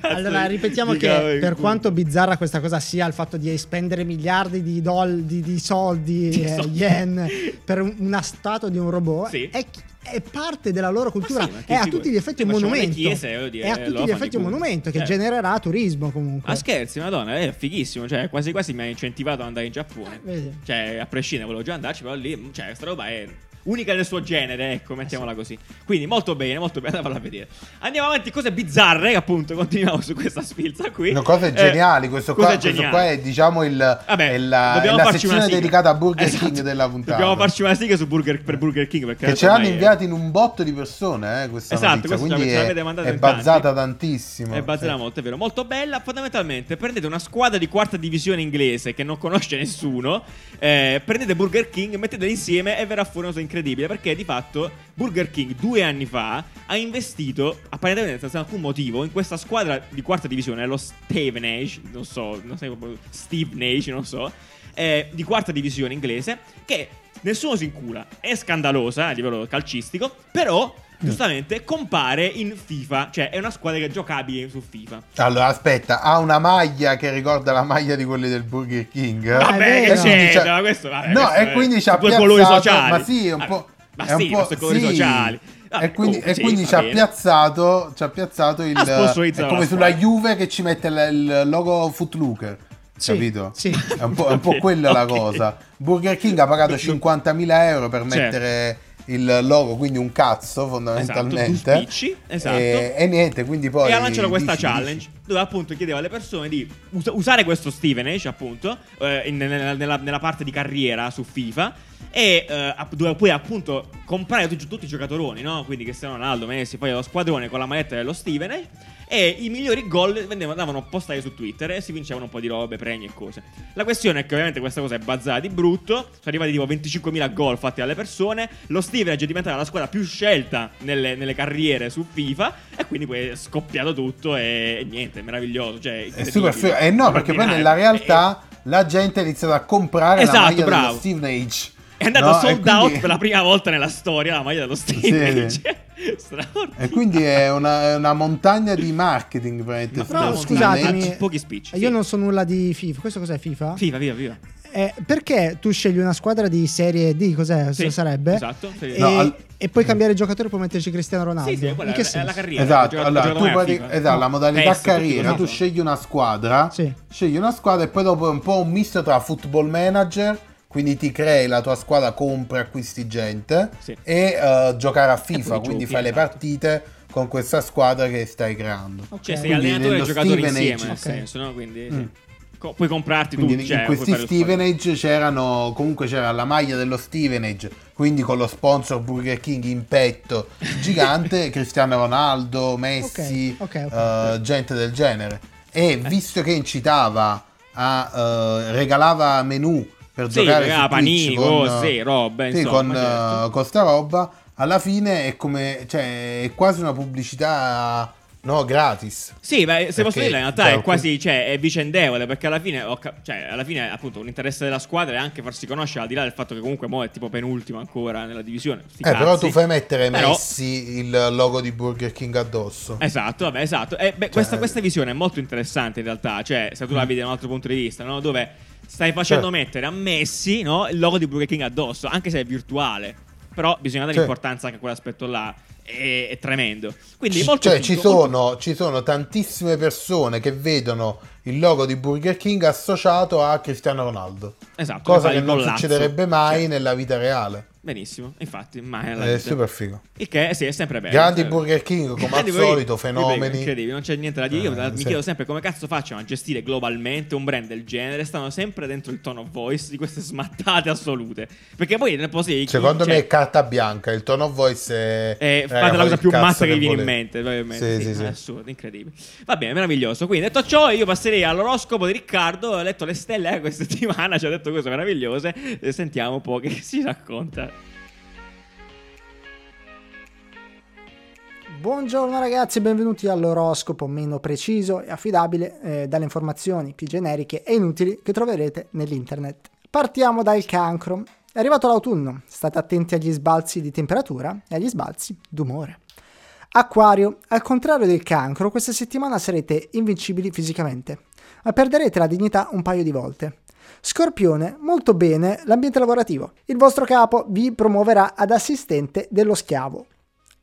Allora, ripetiamo che per quanto bizzarra questa cosa sia, il fatto di spendere miliardi di, doll- di, di soldi, [LAUGHS] Di eh, soldi. yen, per un- una statua di un robot, Sì. è, è parte della loro cultura, sì, ma è a tutti gli effetti un monumento. chiese, dire, è a tutti gli effetti un monumento che Certo. genererà turismo comunque. Ah, scherzi, madonna, è fighissimo. Cioè, quasi quasi mi ha incentivato ad andare in Giappone. Vedi. Cioè, a prescindere, volevo già andarci, però lì, cioè, questa roba è unica nel suo genere, ecco, mettiamola così. Quindi, molto bene, molto bene, [LAUGHS] andatela a vedere. Andiamo avanti, cose bizzarre, appunto, continuiamo su questa sfilza qui. No, cose Eh, geniali, questo, qua, cose questo geniali. qua è diciamo il, Vabbè, è la, è la sezione dedicata a Burger Esatto. King della puntata. Dobbiamo farci una sigla su Burger, per Burger King perché che ce l'hanno è- inviati in un botto di persone, eh, questa Esatto, notizia, quindi è, è bazzata tantissimo. È bazzata Sì. molto, è vero. Molto bella. Fondamentalmente, prendete una squadra di quarta divisione inglese che non conosce nessuno. eh, prendete Burger King, metteteli insieme e verrà fuori una cosa incredibile. Perché di fatto Burger King due anni fa ha investito, apparentemente senza alcun motivo, in questa squadra di quarta divisione, lo Stevenage, non so, non so proprio Stevenage, non so, eh, di quarta divisione inglese, che nessuno si incula. È scandalosa a livello calcistico, però. Giustamente compare in FIFA, cioè è una squadra che è giocabile su FIFA. Allora, aspetta, ha una maglia che ricorda la maglia di quelli del Burger King. Ah, Vabbè, vero. che c'ha- Ma questo, vabbè, no, questo e è- quindi ci ha due colori piazzato, sociali. ma sì, è un Ah, po'... ma è un sì, po'- questi colori sì. sociali. Vabbè, e quindi, comunque e sì, quindi ci ha piazzato, ci ha piazzato il... Ha sponsorizzato È come la sulla squadra. Juve che ci mette il, il logo Footlooker. Sì, Capito? sì. È un po', è un po' quella la Ok. cosa. Burger King ha pagato 50.000 euro per Certo. mettere il logo, quindi un cazzo Esatto, fondamentalmente. tu spicci, esatto. E, e niente, quindi poi... e ha lanciato questa dici, challenge dici. dove appunto chiedeva alle persone di usa- usare questo Stevenage appunto eh, nella, nella- nella parte di carriera su FIFA e eh, dove puoi appunto comprare tutti, tutti i giocatoroni no? quindi Cristiano Ronaldo, Messi poi lo squadrone con la maglietta dello Stevenage e i migliori gol andavano postati su Twitter e si vincevano un po' di robe, premi e cose la questione è che ovviamente questa cosa è bazzata di brutto sono arrivati tipo 25.000 gol fatti dalle persone lo Stevenage è diventata la squadra più scelta nelle, nelle carriere su FIFA e quindi poi è scoppiato tutto e, e niente, è meraviglioso. Cioè, È super figo. Eh no, perché poi nella realtà la gente ha iniziato a comprare Esatto, la maglia bravo. dello Stevenage. È andato No, sold quindi- out per la prima volta nella storia la maglia dello Stevenage. Straordinario. [LAUGHS] E quindi è una, è una montagna di marketing, praticamente. Però sto scusatemi, pochi spicci, Io sì. non so nulla di FIFA. Questo cos'è FIFA? Viva, viva, viva. Eh, perché tu scegli una squadra di serie D, cos'è? Sì, sarebbe? esatto, sì. E, No, al- e puoi cambiare giocatore e puoi metterci Cristiano Ronaldo. Sì, sì, quella In che è, è la carriera. Esatto, Gioca- allora tu FIFA. esatto, la modalità PES, tutti carriera, tu scegli una squadra, Sì. scegli una squadra e poi dopo è un po' un misto tra football manager, quindi ti crei la tua squadra, compri, acquisti gente Sì. e eh, giocare a FIFA, poi quindi giochi, fai le esatto. partite con questa squadra che stai creando. Ok. Cioè, sei Quindi allenatore e nello giocatore Stevenage- insieme, nel Ok. senso, no? Quindi Mm. sì. Co- puoi comprarti Quindi tu. in cioè, questi lo squadrone. Stevenage c'erano comunque c'era la maglia dello Stevenage, quindi con lo sponsor Burger King in petto [LAUGHS] gigante, Cristiano Ronaldo, Messi, Ok, ok, eh, gente del genere. E visto che incitava a eh, regalava menù per Sì, giocare regalava su panini, con, cose, sì, robe, sì, insomma, con, certo. eh, con sta roba, alla fine è come cioè è quasi una pubblicità no, gratis. Sì, beh, se posso Perché, dire, in realtà cioè, è quasi cioè, è vicendevole perché alla fine, cioè, alla fine, appunto, un interesse della squadra è anche farsi conoscere, al di là del fatto che comunque mo è tipo penultimo ancora nella divisione. Eh, però cazzi. tu fai mettere Però- Messi il logo di Burger King addosso. Esatto, vabbè, esatto. Eh, beh, questa, questa visione è molto interessante in realtà, cioè, se tu la vedi da un altro punto di vista, no? Dove stai facendo. Certo. mettere a Messi, no? Il logo di Burger King addosso, anche se è virtuale. Però bisogna dare Certo. importanza anche a quell'aspetto là. È, è tremendo. Quindi molto cioè, figo, ci, molto- sono, ci sono tantissime persone che vedono il logo di Burger King associato a Cristiano Ronaldo. Esatto, Cosa che non succederebbe mai Cioè, nella vita reale. Benissimo, infatti, nella È super figo. Il che sì, è sempre bello. Grandi Cioè- Burger King, come al solito, fenomeni. Incredibili, non c'è niente da dire. Io Eh, mi sì. chiedo sempre come cazzo facciano a gestire globalmente un brand del genere. Stanno sempre dentro il tone of voice di queste smattate assolute. Perché poi ne dire. Secondo cioè, me è carta bianca, il tono of voice è... eh, raga, fate la cosa più matta che vi viene in mente, probabilmente. Sì, sì, è sì. assurdo, incredibile. Va bene, meraviglioso. Quindi, detto ciò, io passerei all'oroscopo di Riccardo. Ho letto le stelle eh, questa [LAUGHS] settimana, ci ha detto cose meravigliose. Sentiamo un po' che si racconta. Buongiorno ragazzi, benvenuti all'oroscopo meno preciso e affidabile eh, dalle informazioni più generiche e inutili che troverete nell'internet. Partiamo dal cancro. È arrivato l'autunno, state attenti agli sbalzi di temperatura e agli sbalzi d'umore. Acquario, al contrario del cancro, questa settimana sarete invincibili fisicamente, ma perderete la dignità un paio di volte. Scorpione, molto bene l'ambiente lavorativo. Il vostro capo vi promuoverà ad assistente dello schiavo.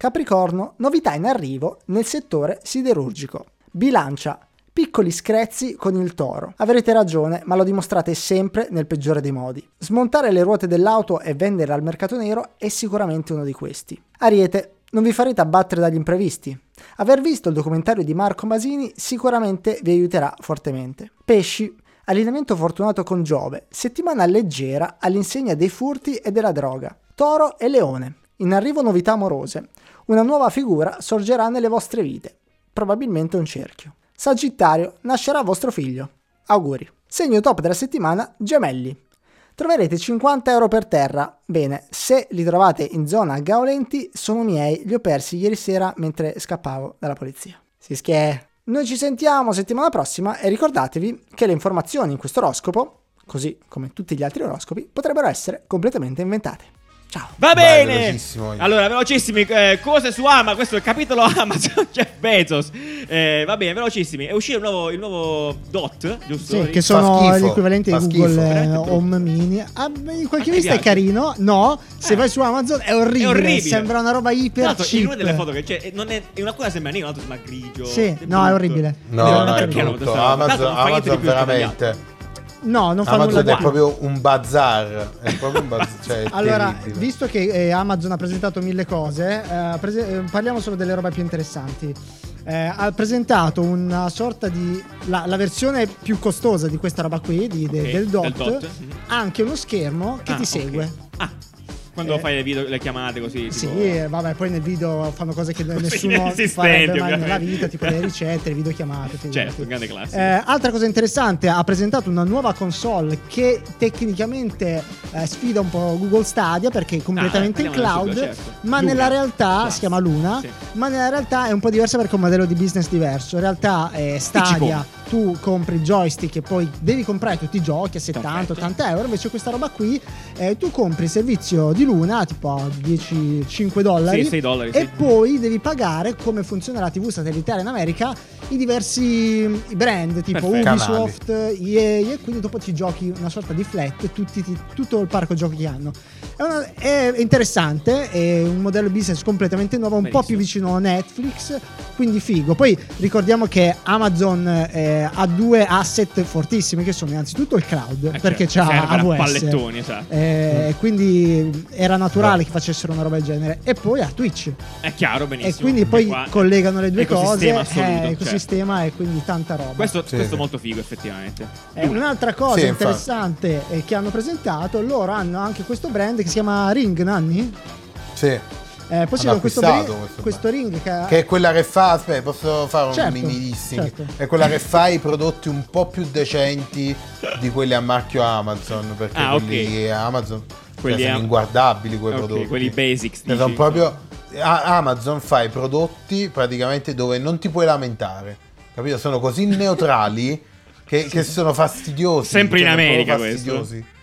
Capricorno, novità in arrivo nel settore siderurgico. Bilancia, piccoli screzi con il toro. Avrete ragione, ma lo dimostrate sempre nel peggiore dei modi. Smontare le ruote dell'auto e vendere al mercato nero è sicuramente uno di questi. Ariete, non vi farete abbattere dagli imprevisti. Aver visto il documentario di Marco Masini sicuramente vi aiuterà fortemente. Pesci, allineamento fortunato con Giove, settimana leggera all'insegna dei furti e della droga. Toro e Leone, in arrivo novità amorose. Una nuova figura sorgerà nelle vostre vite, probabilmente un cerchio. Sagittario, nascerà vostro figlio. Auguri. Segno top della settimana, gemelli. Troverete 50 euro per terra. Bene, se li trovate in zona Gaolenti, sono miei, li ho persi ieri sera mentre scappavo dalla polizia. Si schie. Noi ci sentiamo settimana prossima e ricordatevi che le informazioni in questo oroscopo, così come tutti gli altri oroscopi, potrebbero essere completamente inventate. Ciao. Va Vai, bene. velocissimo. Allora, velocissimi. eh, cose su Amazon. Questo è il capitolo [LAUGHS] Amazon. Jeff Bezos. Eh, va bene, velocissimi. È uscito il nuovo, il nuovo Dot, giusto? Sì, che Fa sono schifo, l'equivalente fa di schifo. Google eh, Veramente brutto. Home Mini. Ah, beh, in qualche vista è piace? carino. No, se Eh. vai su Amazon è orribile. È orribile. Sembra una roba Tra iper l'altro, in una cheap. delle foto che c'è, eh, non è, in una cosa sembra nero, l'altra sembra grigio. Sì, È no, è brutto. orribile. No, Ma no, è brutto. Tanto Amazon, Amazon veramente. No, non fa nulla Amazon di è proprio un bazar. È proprio un bazar. Cioè, [LAUGHS] Allora, terribile. visto che eh, Amazon ha presentato mille cose, eh, prese- eh, parliamo solo delle robe più interessanti. Eh, ha presentato una sorta di. La, la versione più costosa di questa roba qui, di- de- Ok, del, dot, del dot, mhm. anche uno schermo che Ah, ti segue. Ah, quando Eh, fai le, video, le chiamate così. Sì, tipo- eh, vabbè, poi nel video fanno cose che [LAUGHS] nessuno farebbe mai nella vita, tipo le ricette, le videochiamate. Certo, grande classico. Eh, altra cosa interessante, ha presentato una nuova console che tecnicamente eh, sfida un po' Google Stadia perché è completamente Ah, in cloud, sito, certo. ma Luna. nella realtà Plus. si chiama Luna, Sì. ma nella realtà è un po' diversa perché è un modello di business diverso. In realtà è Stadia, tu compri il joystick e poi devi comprare tutti i giochi a 70-80 euro, invece questa roba qui eh, tu compri il servizio di Luna tipo a 10-5 dollari Sì, 6 dollari, e sì. poi devi pagare come funziona la TV satellitare in America i diversi brand tipo Perfetto. Ubisoft, EA e quindi dopo ti giochi una sorta di flat tutti, ti- tutto il parco giochi che hanno. È, una- è interessante, è un modello business completamente nuovo, un po' più Benissimo. vicino a Netflix, quindi figo. Poi ricordiamo che Amazon eh, ha due asset fortissimi che sono innanzitutto il cloud, Eh, perché certo, c'ha AWS. pallettoni, esatto. Eh, quindi era naturale che facessero una roba del genere. E poi a Twitch. È chiaro, benissimo. E quindi poi qua- collegano le due cose. ecosistema assoluto, eh, certo. ecosistema e quindi tanta roba. Questo, Sì, questo è molto figo, effettivamente. Eh, un'altra cosa Sì, interessante eh, che hanno presentato, loro hanno anche questo brand che si chiama Ring Nanni. Sì. Eh, possiedono questo, acquistato bri- questo questo ring che, ha- Che è quella che fa, aspetta, posso fare un Certo, mini dissing? certo. È quella che fa i prodotti un po' più decenti di quelli a marchio Amazon, perché Ah, quelli Amazon Quelli cioè, sono inguardabili quei Ok, prodotti. quelli basics, Cioè, sono dici? proprio a- Amazon fa i prodotti praticamente dove non ti puoi lamentare. Capito? Sono così neutrali [LAUGHS] che, che sono fastidiosi. Sempre in cioè, sono America proprio questo.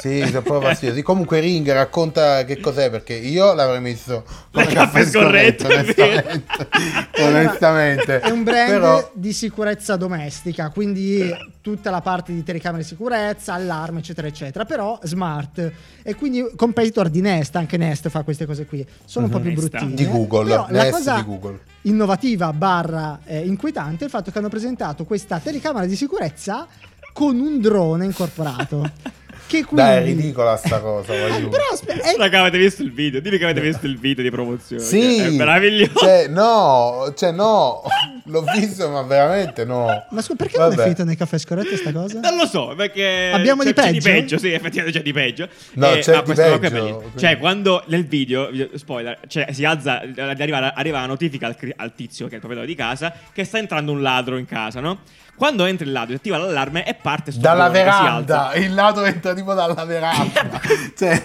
Sì, sono proprio fastidiosi. Comunque Ring racconta che cos'è perché io l'avrei messo come Le caffè scorretto, è vero. onestamente. onestamente. è un brand Però di sicurezza domestica, quindi tutta la parte di telecamere di sicurezza, allarme, eccetera, eccetera. Però smart. E quindi competitor di Nest, anche Nest fa queste cose qui. Sono un po' più Nest. bruttine. di Google, Però la Nest cosa di Google. innovativa barra eh, inquietante è il fatto che hanno presentato questa telecamera di sicurezza con un drone incorporato. [LAUGHS] che quindi... Dai, è ridicola sta cosa. Eh, però aspetta, è- Raga, avete visto il video? Dimmi che avete visto il video di promozione. Sì, È meraviglioso. Cioè, no, cioè, no, [LAUGHS] l'ho visto, ma veramente no. Ma scusa, perché non è Vabbè. finita nei caffè scorretti sta cosa? Non lo so, perché Abbiamo c'è, di c'è peggio? sì, effettivamente c'è di peggio. No, c'è ma di questa roba è peggio, quindi- Cioè, quando nel video, spoiler, cioè, si alza, arriva, arriva la notifica al, al tizio che è il proprietario di casa che sta entrando un ladro in casa, no? Quando entra il ladro, si attiva l'allarme e parte sto Dalla veranda, il lato entra tipo dalla veranda. [LAUGHS] cioè,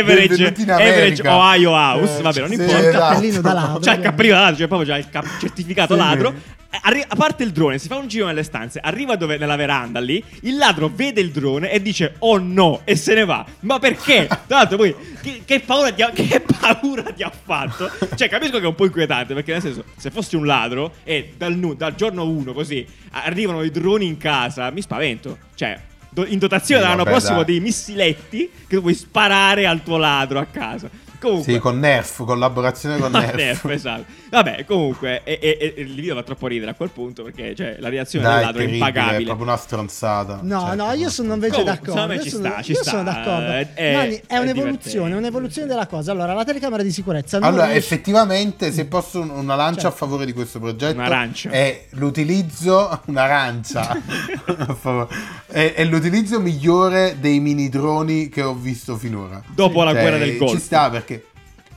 Average, average. Ohio House, Eh, vabbè, non sì, importa. Il esatto. cappellino da ladro. C'è il cappellino da ladro, cioè proprio c'ha il cap- certificato Sì. ladro. Arri- a parte il drone, si fa un giro nelle stanze, arriva dove, nella veranda lì, il ladro vede il drone e dice oh no e se ne va. Ma perché? Tra l'altro poi che, che paura ti ha, [LAUGHS] che paura ti ha fatto? Cioè capisco che è un po' inquietante perché nel senso se fossi un ladro e dal, nu- dal giorno uno così arrivano i droni in casa, mi spavento. Cioè do- in dotazione Sì, l'anno vabbè, prossimo dai. dei missiletti che puoi sparare al tuo ladro a casa. Comunque, Sì, con Nerf, collaborazione con [LAUGHS] Ah, Nerf. Nerf, esatto. Vabbè, comunque, e, e- e il video va troppo ridere a quel punto perché cioè, la reazione Dai, del ladro è terribile, impagabile. È proprio una stronzata. No, Cioè, no, io sono invece Comunque, d'accordo. Io ci sono, sta, ci io sta, sono d'accordo. è- è- Nani, è, è un'evoluzione, divertente. è un'evoluzione della cosa. Allora, la telecamera di sicurezza non Allora, riesce- effettivamente, se posso un- una lancia Certo. a favore di questo progetto, Un'arancia. è l'utilizzo, un'arancia, [LAUGHS] è, è l'utilizzo migliore dei mini droni che ho visto finora. Dopo la Cioè, guerra del Golfo. Ci sta perché...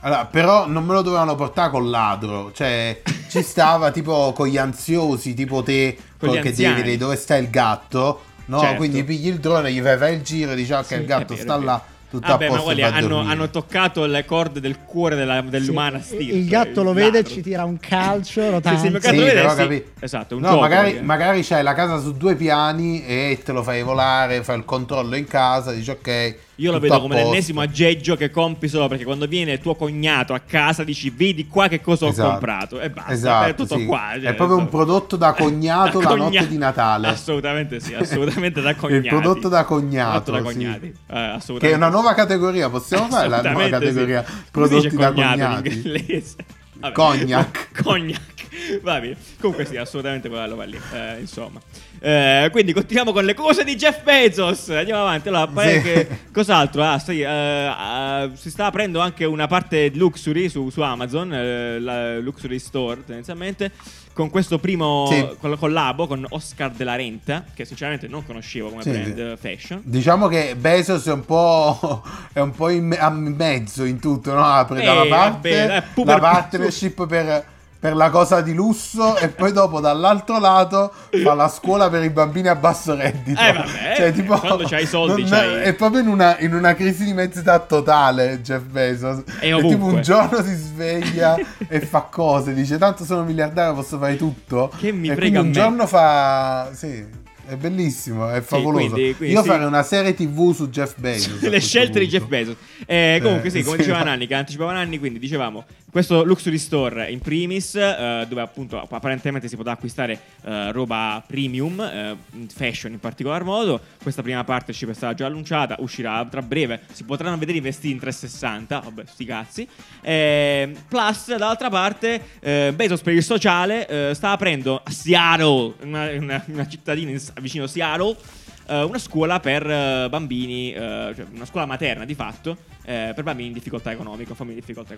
Allora, però non me lo dovevano portare col ladro, cioè ci [LAUGHS] stava tipo con gli ansiosi, tipo te, Con che devi vedere dove sta il gatto, no? Certo. Quindi pigli il drone, gli fai, fai il giro, dici ok, Sì, il gatto vero, sta là, tutto Vabbè, a ma posto quelli e hanno, hanno toccato le corde del cuore della- dell'umana Sì, stirpe. il gatto lo vede, ci tira un calcio Sì, rotante. sì, Sì, lo vede, però sì. capi- Esatto, un no, gioco, magari, magari c'hai la casa su due piani e te lo fai volare, fai il controllo in casa, dici ok. Io lo vedo come l'ennesimo aggeggio che compi solo perché quando viene tuo cognato a casa dici vedi qua che cosa ho Esatto. comprato e basta, Esatto, è tutto sì. qua. cioè, è proprio un prodotto da cognato Da [LAUGHS] la cogna- notte di Natale. Assolutamente sì, assolutamente da [LAUGHS] cognati. Il prodotto da cognato, da sì. cognati, eh, assolutamente. Che è una nuova categoria, possiamo fare la nuova categoria sì. Prodotti da cognato in cognati. inglese? Vabbè. Cognac. [LAUGHS] Cognac. Va bene. Comunque sì, assolutamente quello va lì. Eh, insomma. Eh, quindi continuiamo con le cose di Jeff Bezos. Andiamo avanti. Allora, pare Sì. che- [LAUGHS] cos'altro? Ah, sì, eh, eh, si sta aprendo anche una parte luxury su, su Amazon, eh, la Luxury Store tendenzialmente. Con questo primo Sì. col- collabo con Oscar de la Renta, che sinceramente non conoscevo come Sì, brand fashion. Diciamo che Bezos è un po', [LAUGHS] è un po' in a mezzo in tutto, no? Apre da Eh, una parte vabbè, la partnership per, per la cosa di lusso e poi dopo dall'altro lato fa la scuola per i bambini a basso reddito. Eh, vabbè, [LAUGHS] quando c'hai i soldi non- c'hai- È proprio in una, in una crisi di mezza totale Jeff Bezos. E È ovunque. tipo un giorno si sveglia [LAUGHS] e fa cose, dice tanto sono miliardario posso fare tutto. Che mi e frega un me. giorno fa... Sì. È bellissimo, è favoloso. quindi- quindi Io sì. farei una serie TV su Jeff Bezos. [LAUGHS] le scelte di punto. Jeff Bezos. Eh, comunque, Eh, sì, come sì. diceva Nanni, che anticipava Nanni, quindi dicevamo questo Luxury Store in primis, eh, dove appunto apparentemente si potrà acquistare eh, roba premium, eh, fashion in particolar modo. Questa prima partnership è stata già annunciata, uscirà tra breve. Si potranno vedere i vestiti in 360. Vabbè, sti cazzi. Eh, plus, dall'altra parte, eh, Bezos per il sociale eh, sta aprendo a Seattle, una, una- una cittadina in- vicino Seattle eh, una scuola per eh, bambini, eh, cioè una scuola materna di fatto, eh, per bambini in difficoltà economica, famiglie in difficoltà.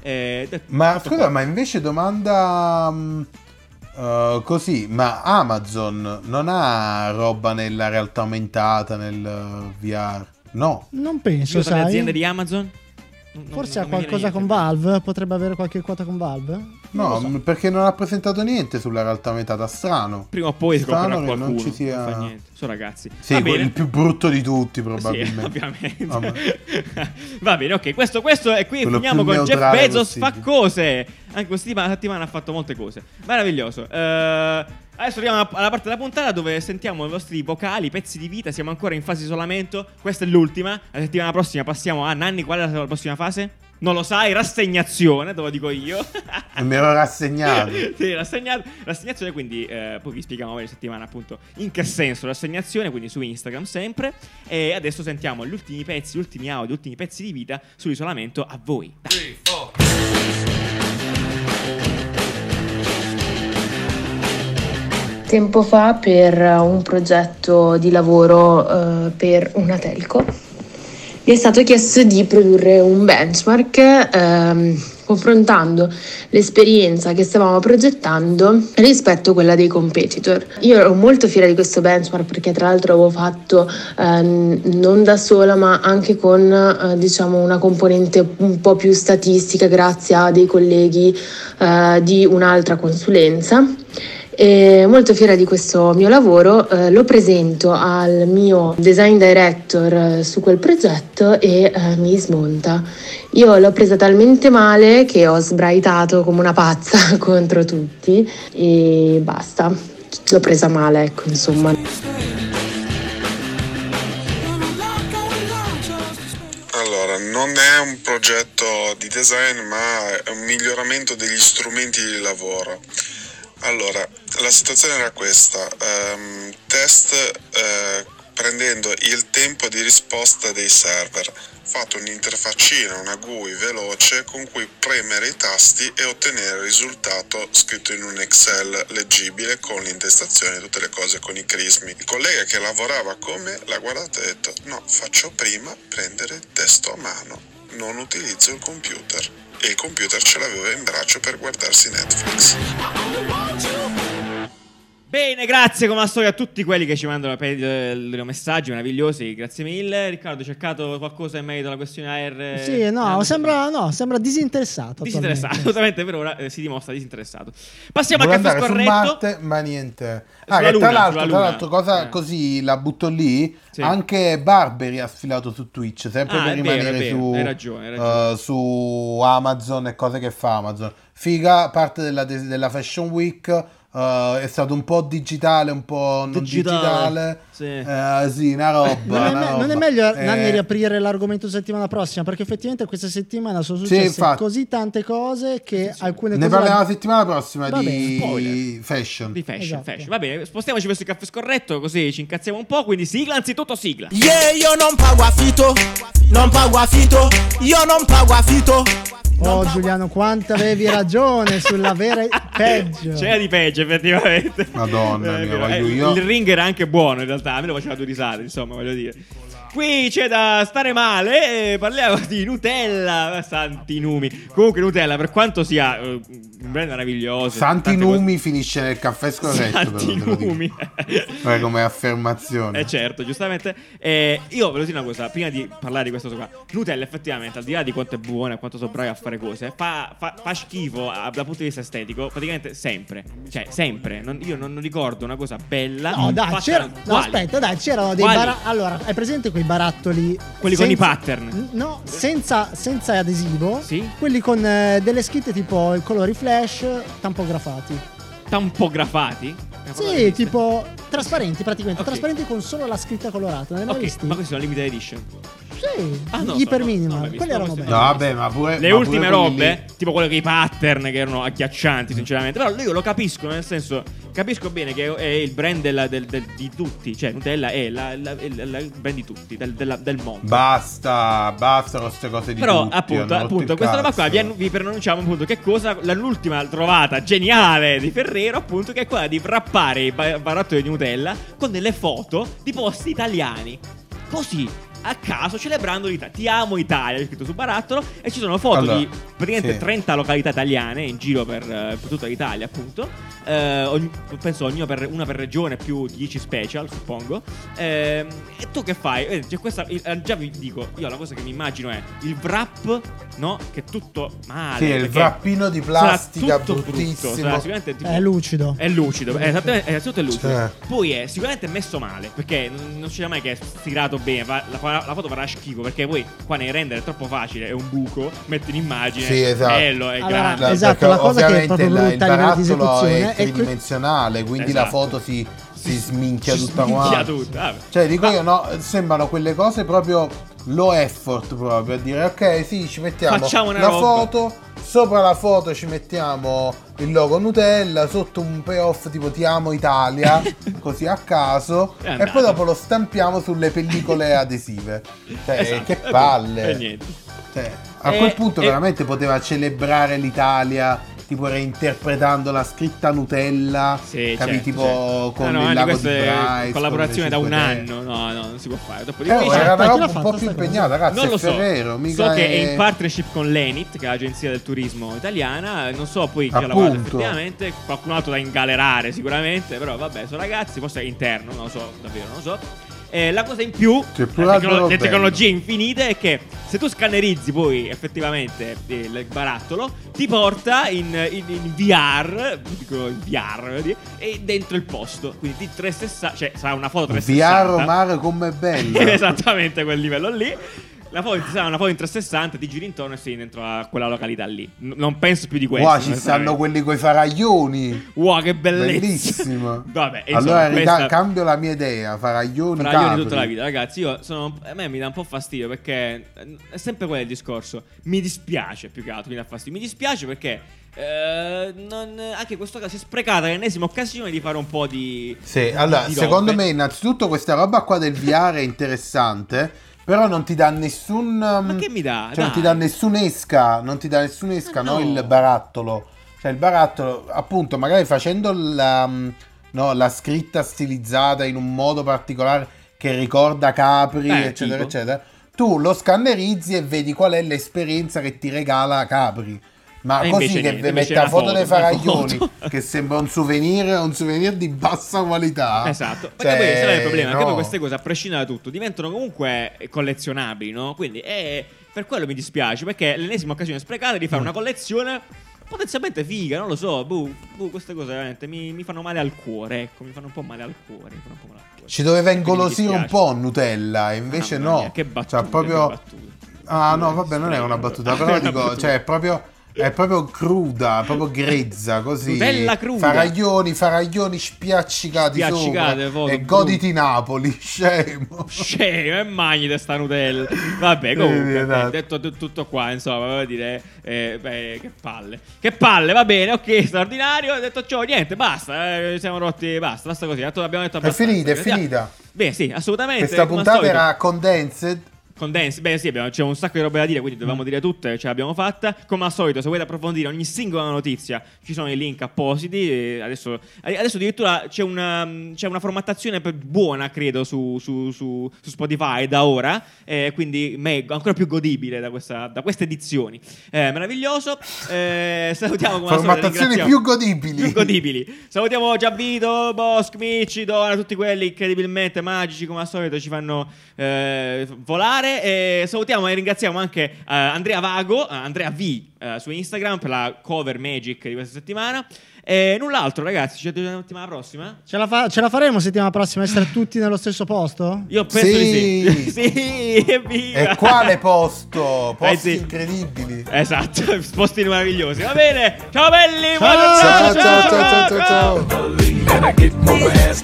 Eh, è Ma scusa, qua. ma invece domanda uh, così, ma Amazon non ha roba nella realtà aumentata, nel VR? No. Non penso, Io tra le sai. aziende di Amazon? Non- Forse non ha qualcosa con. Valve? Potrebbe avere qualche quota con Valve? No, mh, perché non ha presentato niente sulla realtà aumentata, strano. Prima o poi Strano che non ci sia- Non fa niente. Sono ragazzi. Sì, il più brutto di tutti Sì, probabilmente. ovviamente. Vabbè. [LAUGHS] Va bene, ok. Questo, questo e qui Quello finiamo con Jeff Bezos fa possibile. cose. Anche questa settimana- ha fatto molte cose. Meraviglioso. Eh, adesso arriviamo alla- alla parte della puntata dove sentiamo i vostri vocali, pezzi di vita. Siamo ancora in fase isolamento. Questa è l'ultima. La settimana prossima passiamo a Nanni. Qual è la prossima fase? Non lo sai, rassegnazione, te lo dico io. E [LAUGHS] mi ero rassegnato. sì, rassegnato. Rassegnazione, quindi eh, poi vi spieghiamo meglio settimana appunto in che senso rassegnazione, quindi su Instagram sempre. E adesso sentiamo gli ultimi pezzi, gli ultimi audio, gli ultimi pezzi di vita sull'isolamento a voi. Dai. Tempo fa per un progetto di lavoro eh, per una telco mi è stato chiesto di produrre un benchmark ehm, confrontando l'esperienza che stavamo progettando rispetto a quella dei competitor. Io ero molto fiera di questo benchmark perché tra l'altro avevo fatto ehm, non da sola ma anche con eh, diciamo una componente un po' più statistica grazie a dei colleghi eh, di un'altra consulenza. E molto fiera di questo mio lavoro, eh, lo presento al mio design director eh, su quel progetto e eh, mi smonta. Io l'ho presa talmente male che ho sbraitato come una pazza [LAUGHS] contro tutti e basta. L'ho presa male, ecco, insomma. Allora, non è un progetto di design, ma è un miglioramento degli strumenti di lavoro. Allora, la situazione era questa, ehm, test eh, prendendo il tempo di risposta dei server. Fatto un'interfaccina, una GUI veloce con cui premere i tasti e ottenere il risultato scritto in un Excel leggibile con l'intestazione e tutte le cose con i crismi. Il collega che lavorava con me l'ha guardato e ha detto no, faccio prima prendere il testo a mano, non utilizzo il computer. E il computer ce l'aveva in braccio per guardarsi Netflix. Bene, grazie come al solito a tutti quelli che ci mandano eh, i loro messaggi meravigliosi, grazie mille. Riccardo, hai cercato qualcosa in merito alla questione AR? Sì, no, Eh, sembra, no, sembra disinteressato. Disinteressato, [LAUGHS] assolutamente per ora eh, si dimostra disinteressato. Passiamo Vuole al caffè scorretto. Marte, ma niente. Ah, Luna, tra l'altro, tra l'altro, cosa Eh. così la butto lì. Sì. Anche Barberi ha sfilato su Twitch, sempre Ah, per vero, rimanere vero, su, hai ragione, hai ragione. eh, su Amazon e cose che fa Amazon. Figa, parte della, della Fashion Week. Eh, è stato un po' digitale, un po' non digitale. Sì. Eh, sì, una roba. Non è, una me- non è roba. meglio Eh, Nanni riaprire l'argomento settimana prossima perché effettivamente questa settimana sono Sì, successe infatti. così tante cose che alcune Ne cose parliamo la- settimana prossima Va di fashion. Di fashion, Esatto. fashion. Va bene, spostiamoci verso il caffè scorretto così ci incazziamo un po'. Quindi sigla, anzitutto sigla. Yeah, io non pago affitto, non pago affitto, io non pago affitto. Oh Giuliano, quanto avevi ragione sulla vera [LAUGHS] peggio. C'era di peggio, effettivamente. Madonna Eh, mia, Eh, io- Il ring era anche buono, in realtà. A me lo faceva due risate, insomma, voglio dire. Qui c'è da stare male. eh, parliamo di Nutella. Santi numi. Comunque, Nutella, per quanto sia eh, un brand meraviglioso. Santi tante cose- numi finisce nel caffè scorretto. Santi lo dico. numi. Come affermazione. Eh certo, giustamente. Eh, io volevo dire una cosa, prima di parlare di questo qua. Nutella effettivamente, al di là di quanto è buona e quanto sono bravi a fare cose, fa, fa- fa schifo a- dal punto di vista estetico, praticamente sempre. Cioè, sempre. Non- io non, non ricordo una cosa bella. No, dai, c'era, no, aspetta, dai, c'erano dei bara- Allora, hai presente quei barattoli? Quelli con i senza- pattern. No, senza, senza adesivo. Sì. Quelli con eh, delle scritte tipo i colori flash tampografati. Tampografati? Sì, tipo trasparenti praticamente, Ok. trasparenti con solo la scritta colorata. Visti? ma questi sono limited edition. Sì, Ah, no, gli iper no, no, Quelli erano belli. No, vabbè, ma pure. Le ma ultime pure quelli robe, tipo quelle con i pattern che erano agghiaccianti, sinceramente. Però io lo capisco, nel senso, capisco bene che è il brand della- del- del- di tutti. Cioè, Nutella è la- la- il, la- il brand di tutti, del, della- del mondo. lì. Basta, basta con queste cose di Però, tutti, appunto, appunto questa roba qua vi, vi preannunciamo appunto che cosa l'ultima trovata geniale di Ferrero, appunto, che è quella di wrappare i ba- barattoli di Nutella con delle foto di posti italiani. Così. A caso celebrando l'Italia. Ti amo Italia, è scritto sul barattolo. E ci sono foto Allora, di praticamente sì. 30 30 località italiane in giro per, eh, per tutta l'Italia, appunto. Eh, ogni- penso ognuno per, una per regione più 10 special, suppongo. Ehm, e tu che fai? Eh, c'è questa, il- eh, già vi dico, io la cosa che mi immagino è il wrap, no? Che è tutto male. Sì, il wrappino di plastica tutto brutto, bruttissimo. sicuramente tipo- È lucido. è lucido, è esattamente, è innanzitutto è lucido. Cioè. Poi è sicuramente messo male, perché non, non c'è mai che è stirato bene. fa- la, la foto farà schifo, perché poi qua nei render è troppo facile, è un buco, metti un'immagine, Sì, esatto. bello, è Allora, grande. esatto, perché la cosa che è ovviamente proprio la- brutta il a livello di barattolo esecuzione è è que- tridimensionale, quindi Esatto. la foto si, si sminchia Si tutta sminchia quanta. tutta, vabbè. Cioè, dico io, no, sembrano quelle cose proprio low effort proprio a dire ok, sì, ci mettiamo Facciamo una la foto, sopra la foto ci mettiamo il logo Nutella, sotto un payoff tipo ti amo Italia, [LAUGHS] così a caso e poi dopo lo stampiamo sulle pellicole [LAUGHS] adesive. Cioè, Esatto, che palle. Niente. Cioè, a E- quel punto e- veramente poteva celebrare l'Italia tipo reinterpretando la scritta Nutella, Sì, capi, certo, tipo certo. con Ah, no, il lago di questa è Bryce, collaborazione da un anno. No, no, non si può fare. Troppo Terre. Eh, difficile. era una roba un po' più impegnata, ragazzi, non lo so. Ferrero, so che è è- in partnership con l'Enit, che è l'agenzia del turismo italiana. Non so poi chi ha lavorato Appunto. effettivamente. Qualcun altro da ingalerare sicuramente. Però vabbè, sono ragazzi, forse è interno, non lo so, davvero, non lo so. Eh, la cosa in più, C'è pure la tecno- le tecnologie infinite, è che se tu scannerizzi poi effettivamente il il barattolo, ti porta in, in- in VR, dico in VR, e dentro il posto. Quindi di 360, cioè sarà una foto 360. VR mare com'è bello. [LAUGHS] Esattamente quel livello lì. La foto, sarà una foto in 360, ti giri intorno e sei dentro a quella località lì. N- non penso più di questo. Wow, ci stanno quelli coi faraglioni. Wow, che bellezza. Bellissimo. [LAUGHS] Vabbè, insomma, allora questa- cambio la mia idea, faraglioni, Fraglioni capri. tutta la vita, ragazzi. Io sono. A me mi dà un po' fastidio perché. È sempre quello il discorso. Mi dispiace più che altro. Mi dà fastidio. Mi dispiace perché. eh, non- anche in questo caso si è sprecata l'ennesima occasione di fare un po' di. Sì, allora, di secondo me, innanzitutto, questa roba qua del VR è interessante. Però non ti dà nessun. Ma che mi dà? Cioè, non Dai. ti dà nessun esca. Non ti dà nessun esca, no? no. Il barattolo. Cioè, il barattolo, appunto, magari facendo la, mm, no, la scritta stilizzata in un modo particolare che ricorda Capri, Eh, eccetera, tipo? eccetera. Tu lo scannerizzi e vedi qual è l'esperienza che ti regala Capri. Ma E così che vi mette la foto foto, dei faraglioni foto. che sembra un souvenir, un souvenir di bassa qualità. Esatto, perché Cioè, poi è il problema? Che no. poi queste cose, a prescindere da tutto, diventano comunque collezionabili, no? Quindi è, per quello mi dispiace, perché è l'ennesima occasione sprecata di fare Mm. una collezione potenzialmente figa, non lo so, boh, boh, queste cose veramente mi, mi fanno male al cuore, ecco, mi fanno un po' male al cuore, mi fanno un po' male al cuore. Ci doveva ingolosire un po' Nutella, invece Mamma no. mia, che battute, cioè, proprio... che. Ah, no, vabbè, non è una battuta, [LAUGHS] Ah, però dico, battuta. cioè, è proprio... È proprio cruda, proprio grezza, così. Nutella cruda. Faraglioni, faraglioni spiaccicati, Spiaccicate, sopra. E goditi Napoli, [LAUGHS] scemo. Scemo e magni di sta Nutella. Vabbè, comunque, Eh, detto t- tutto qua, insomma, volevo dire, eh, beh, che palle. Che palle, va bene, ok, straordinario. Ho detto ciò, niente, basta, eh, siamo rotti, basta, basta così. Abbiamo detto È finita, è finita. Beh, sì, assolutamente. Questa puntata era condensed. Condense, beh sì, abbiamo, c'è un sacco di robe da dire, quindi Mm. dovevamo dire tutte, ce l'abbiamo fatta. Come al solito, se volete approfondire ogni singola notizia, ci sono i link appositi. Adesso, adesso addirittura c'è una, c'è una formattazione buona, credo, su, su- su- su Spotify da ora, eh, quindi me- ancora più godibile da, questa- da queste edizioni. Eh, meraviglioso. Eh, salutiamo come Formattazioni più godibili. più godibili. Salutiamo Giavito, Bosch, Mici, Dona, tutti quelli incredibilmente magici come al solito ci fanno eh, volare. E salutiamo e ringraziamo anche eh, Andrea Vago, eh, Andrea V eh, su Instagram per la cover magic di questa settimana. E null'altro ragazzi, ci vediamo la settimana prossima? Ce la, fa- ce la faremo settimana prossima essere tutti nello stesso posto? Io penso di sì. Sì. [LAUGHS] sì, evviva! E quale posto? Posti Eh sì. incredibili. Esatto, [LAUGHS] posti meravigliosi. Va bene, ciao belli! buona Ciao, giornata, ciao, ciao, ciao, ciao, ciao. And I get more ass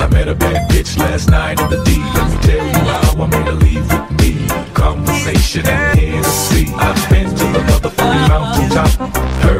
I met a bad bitch last night at the D. Let me tell you how I made her leave with me. Conversation and Hennessy. I've been to the motherfucking mountaintop. Her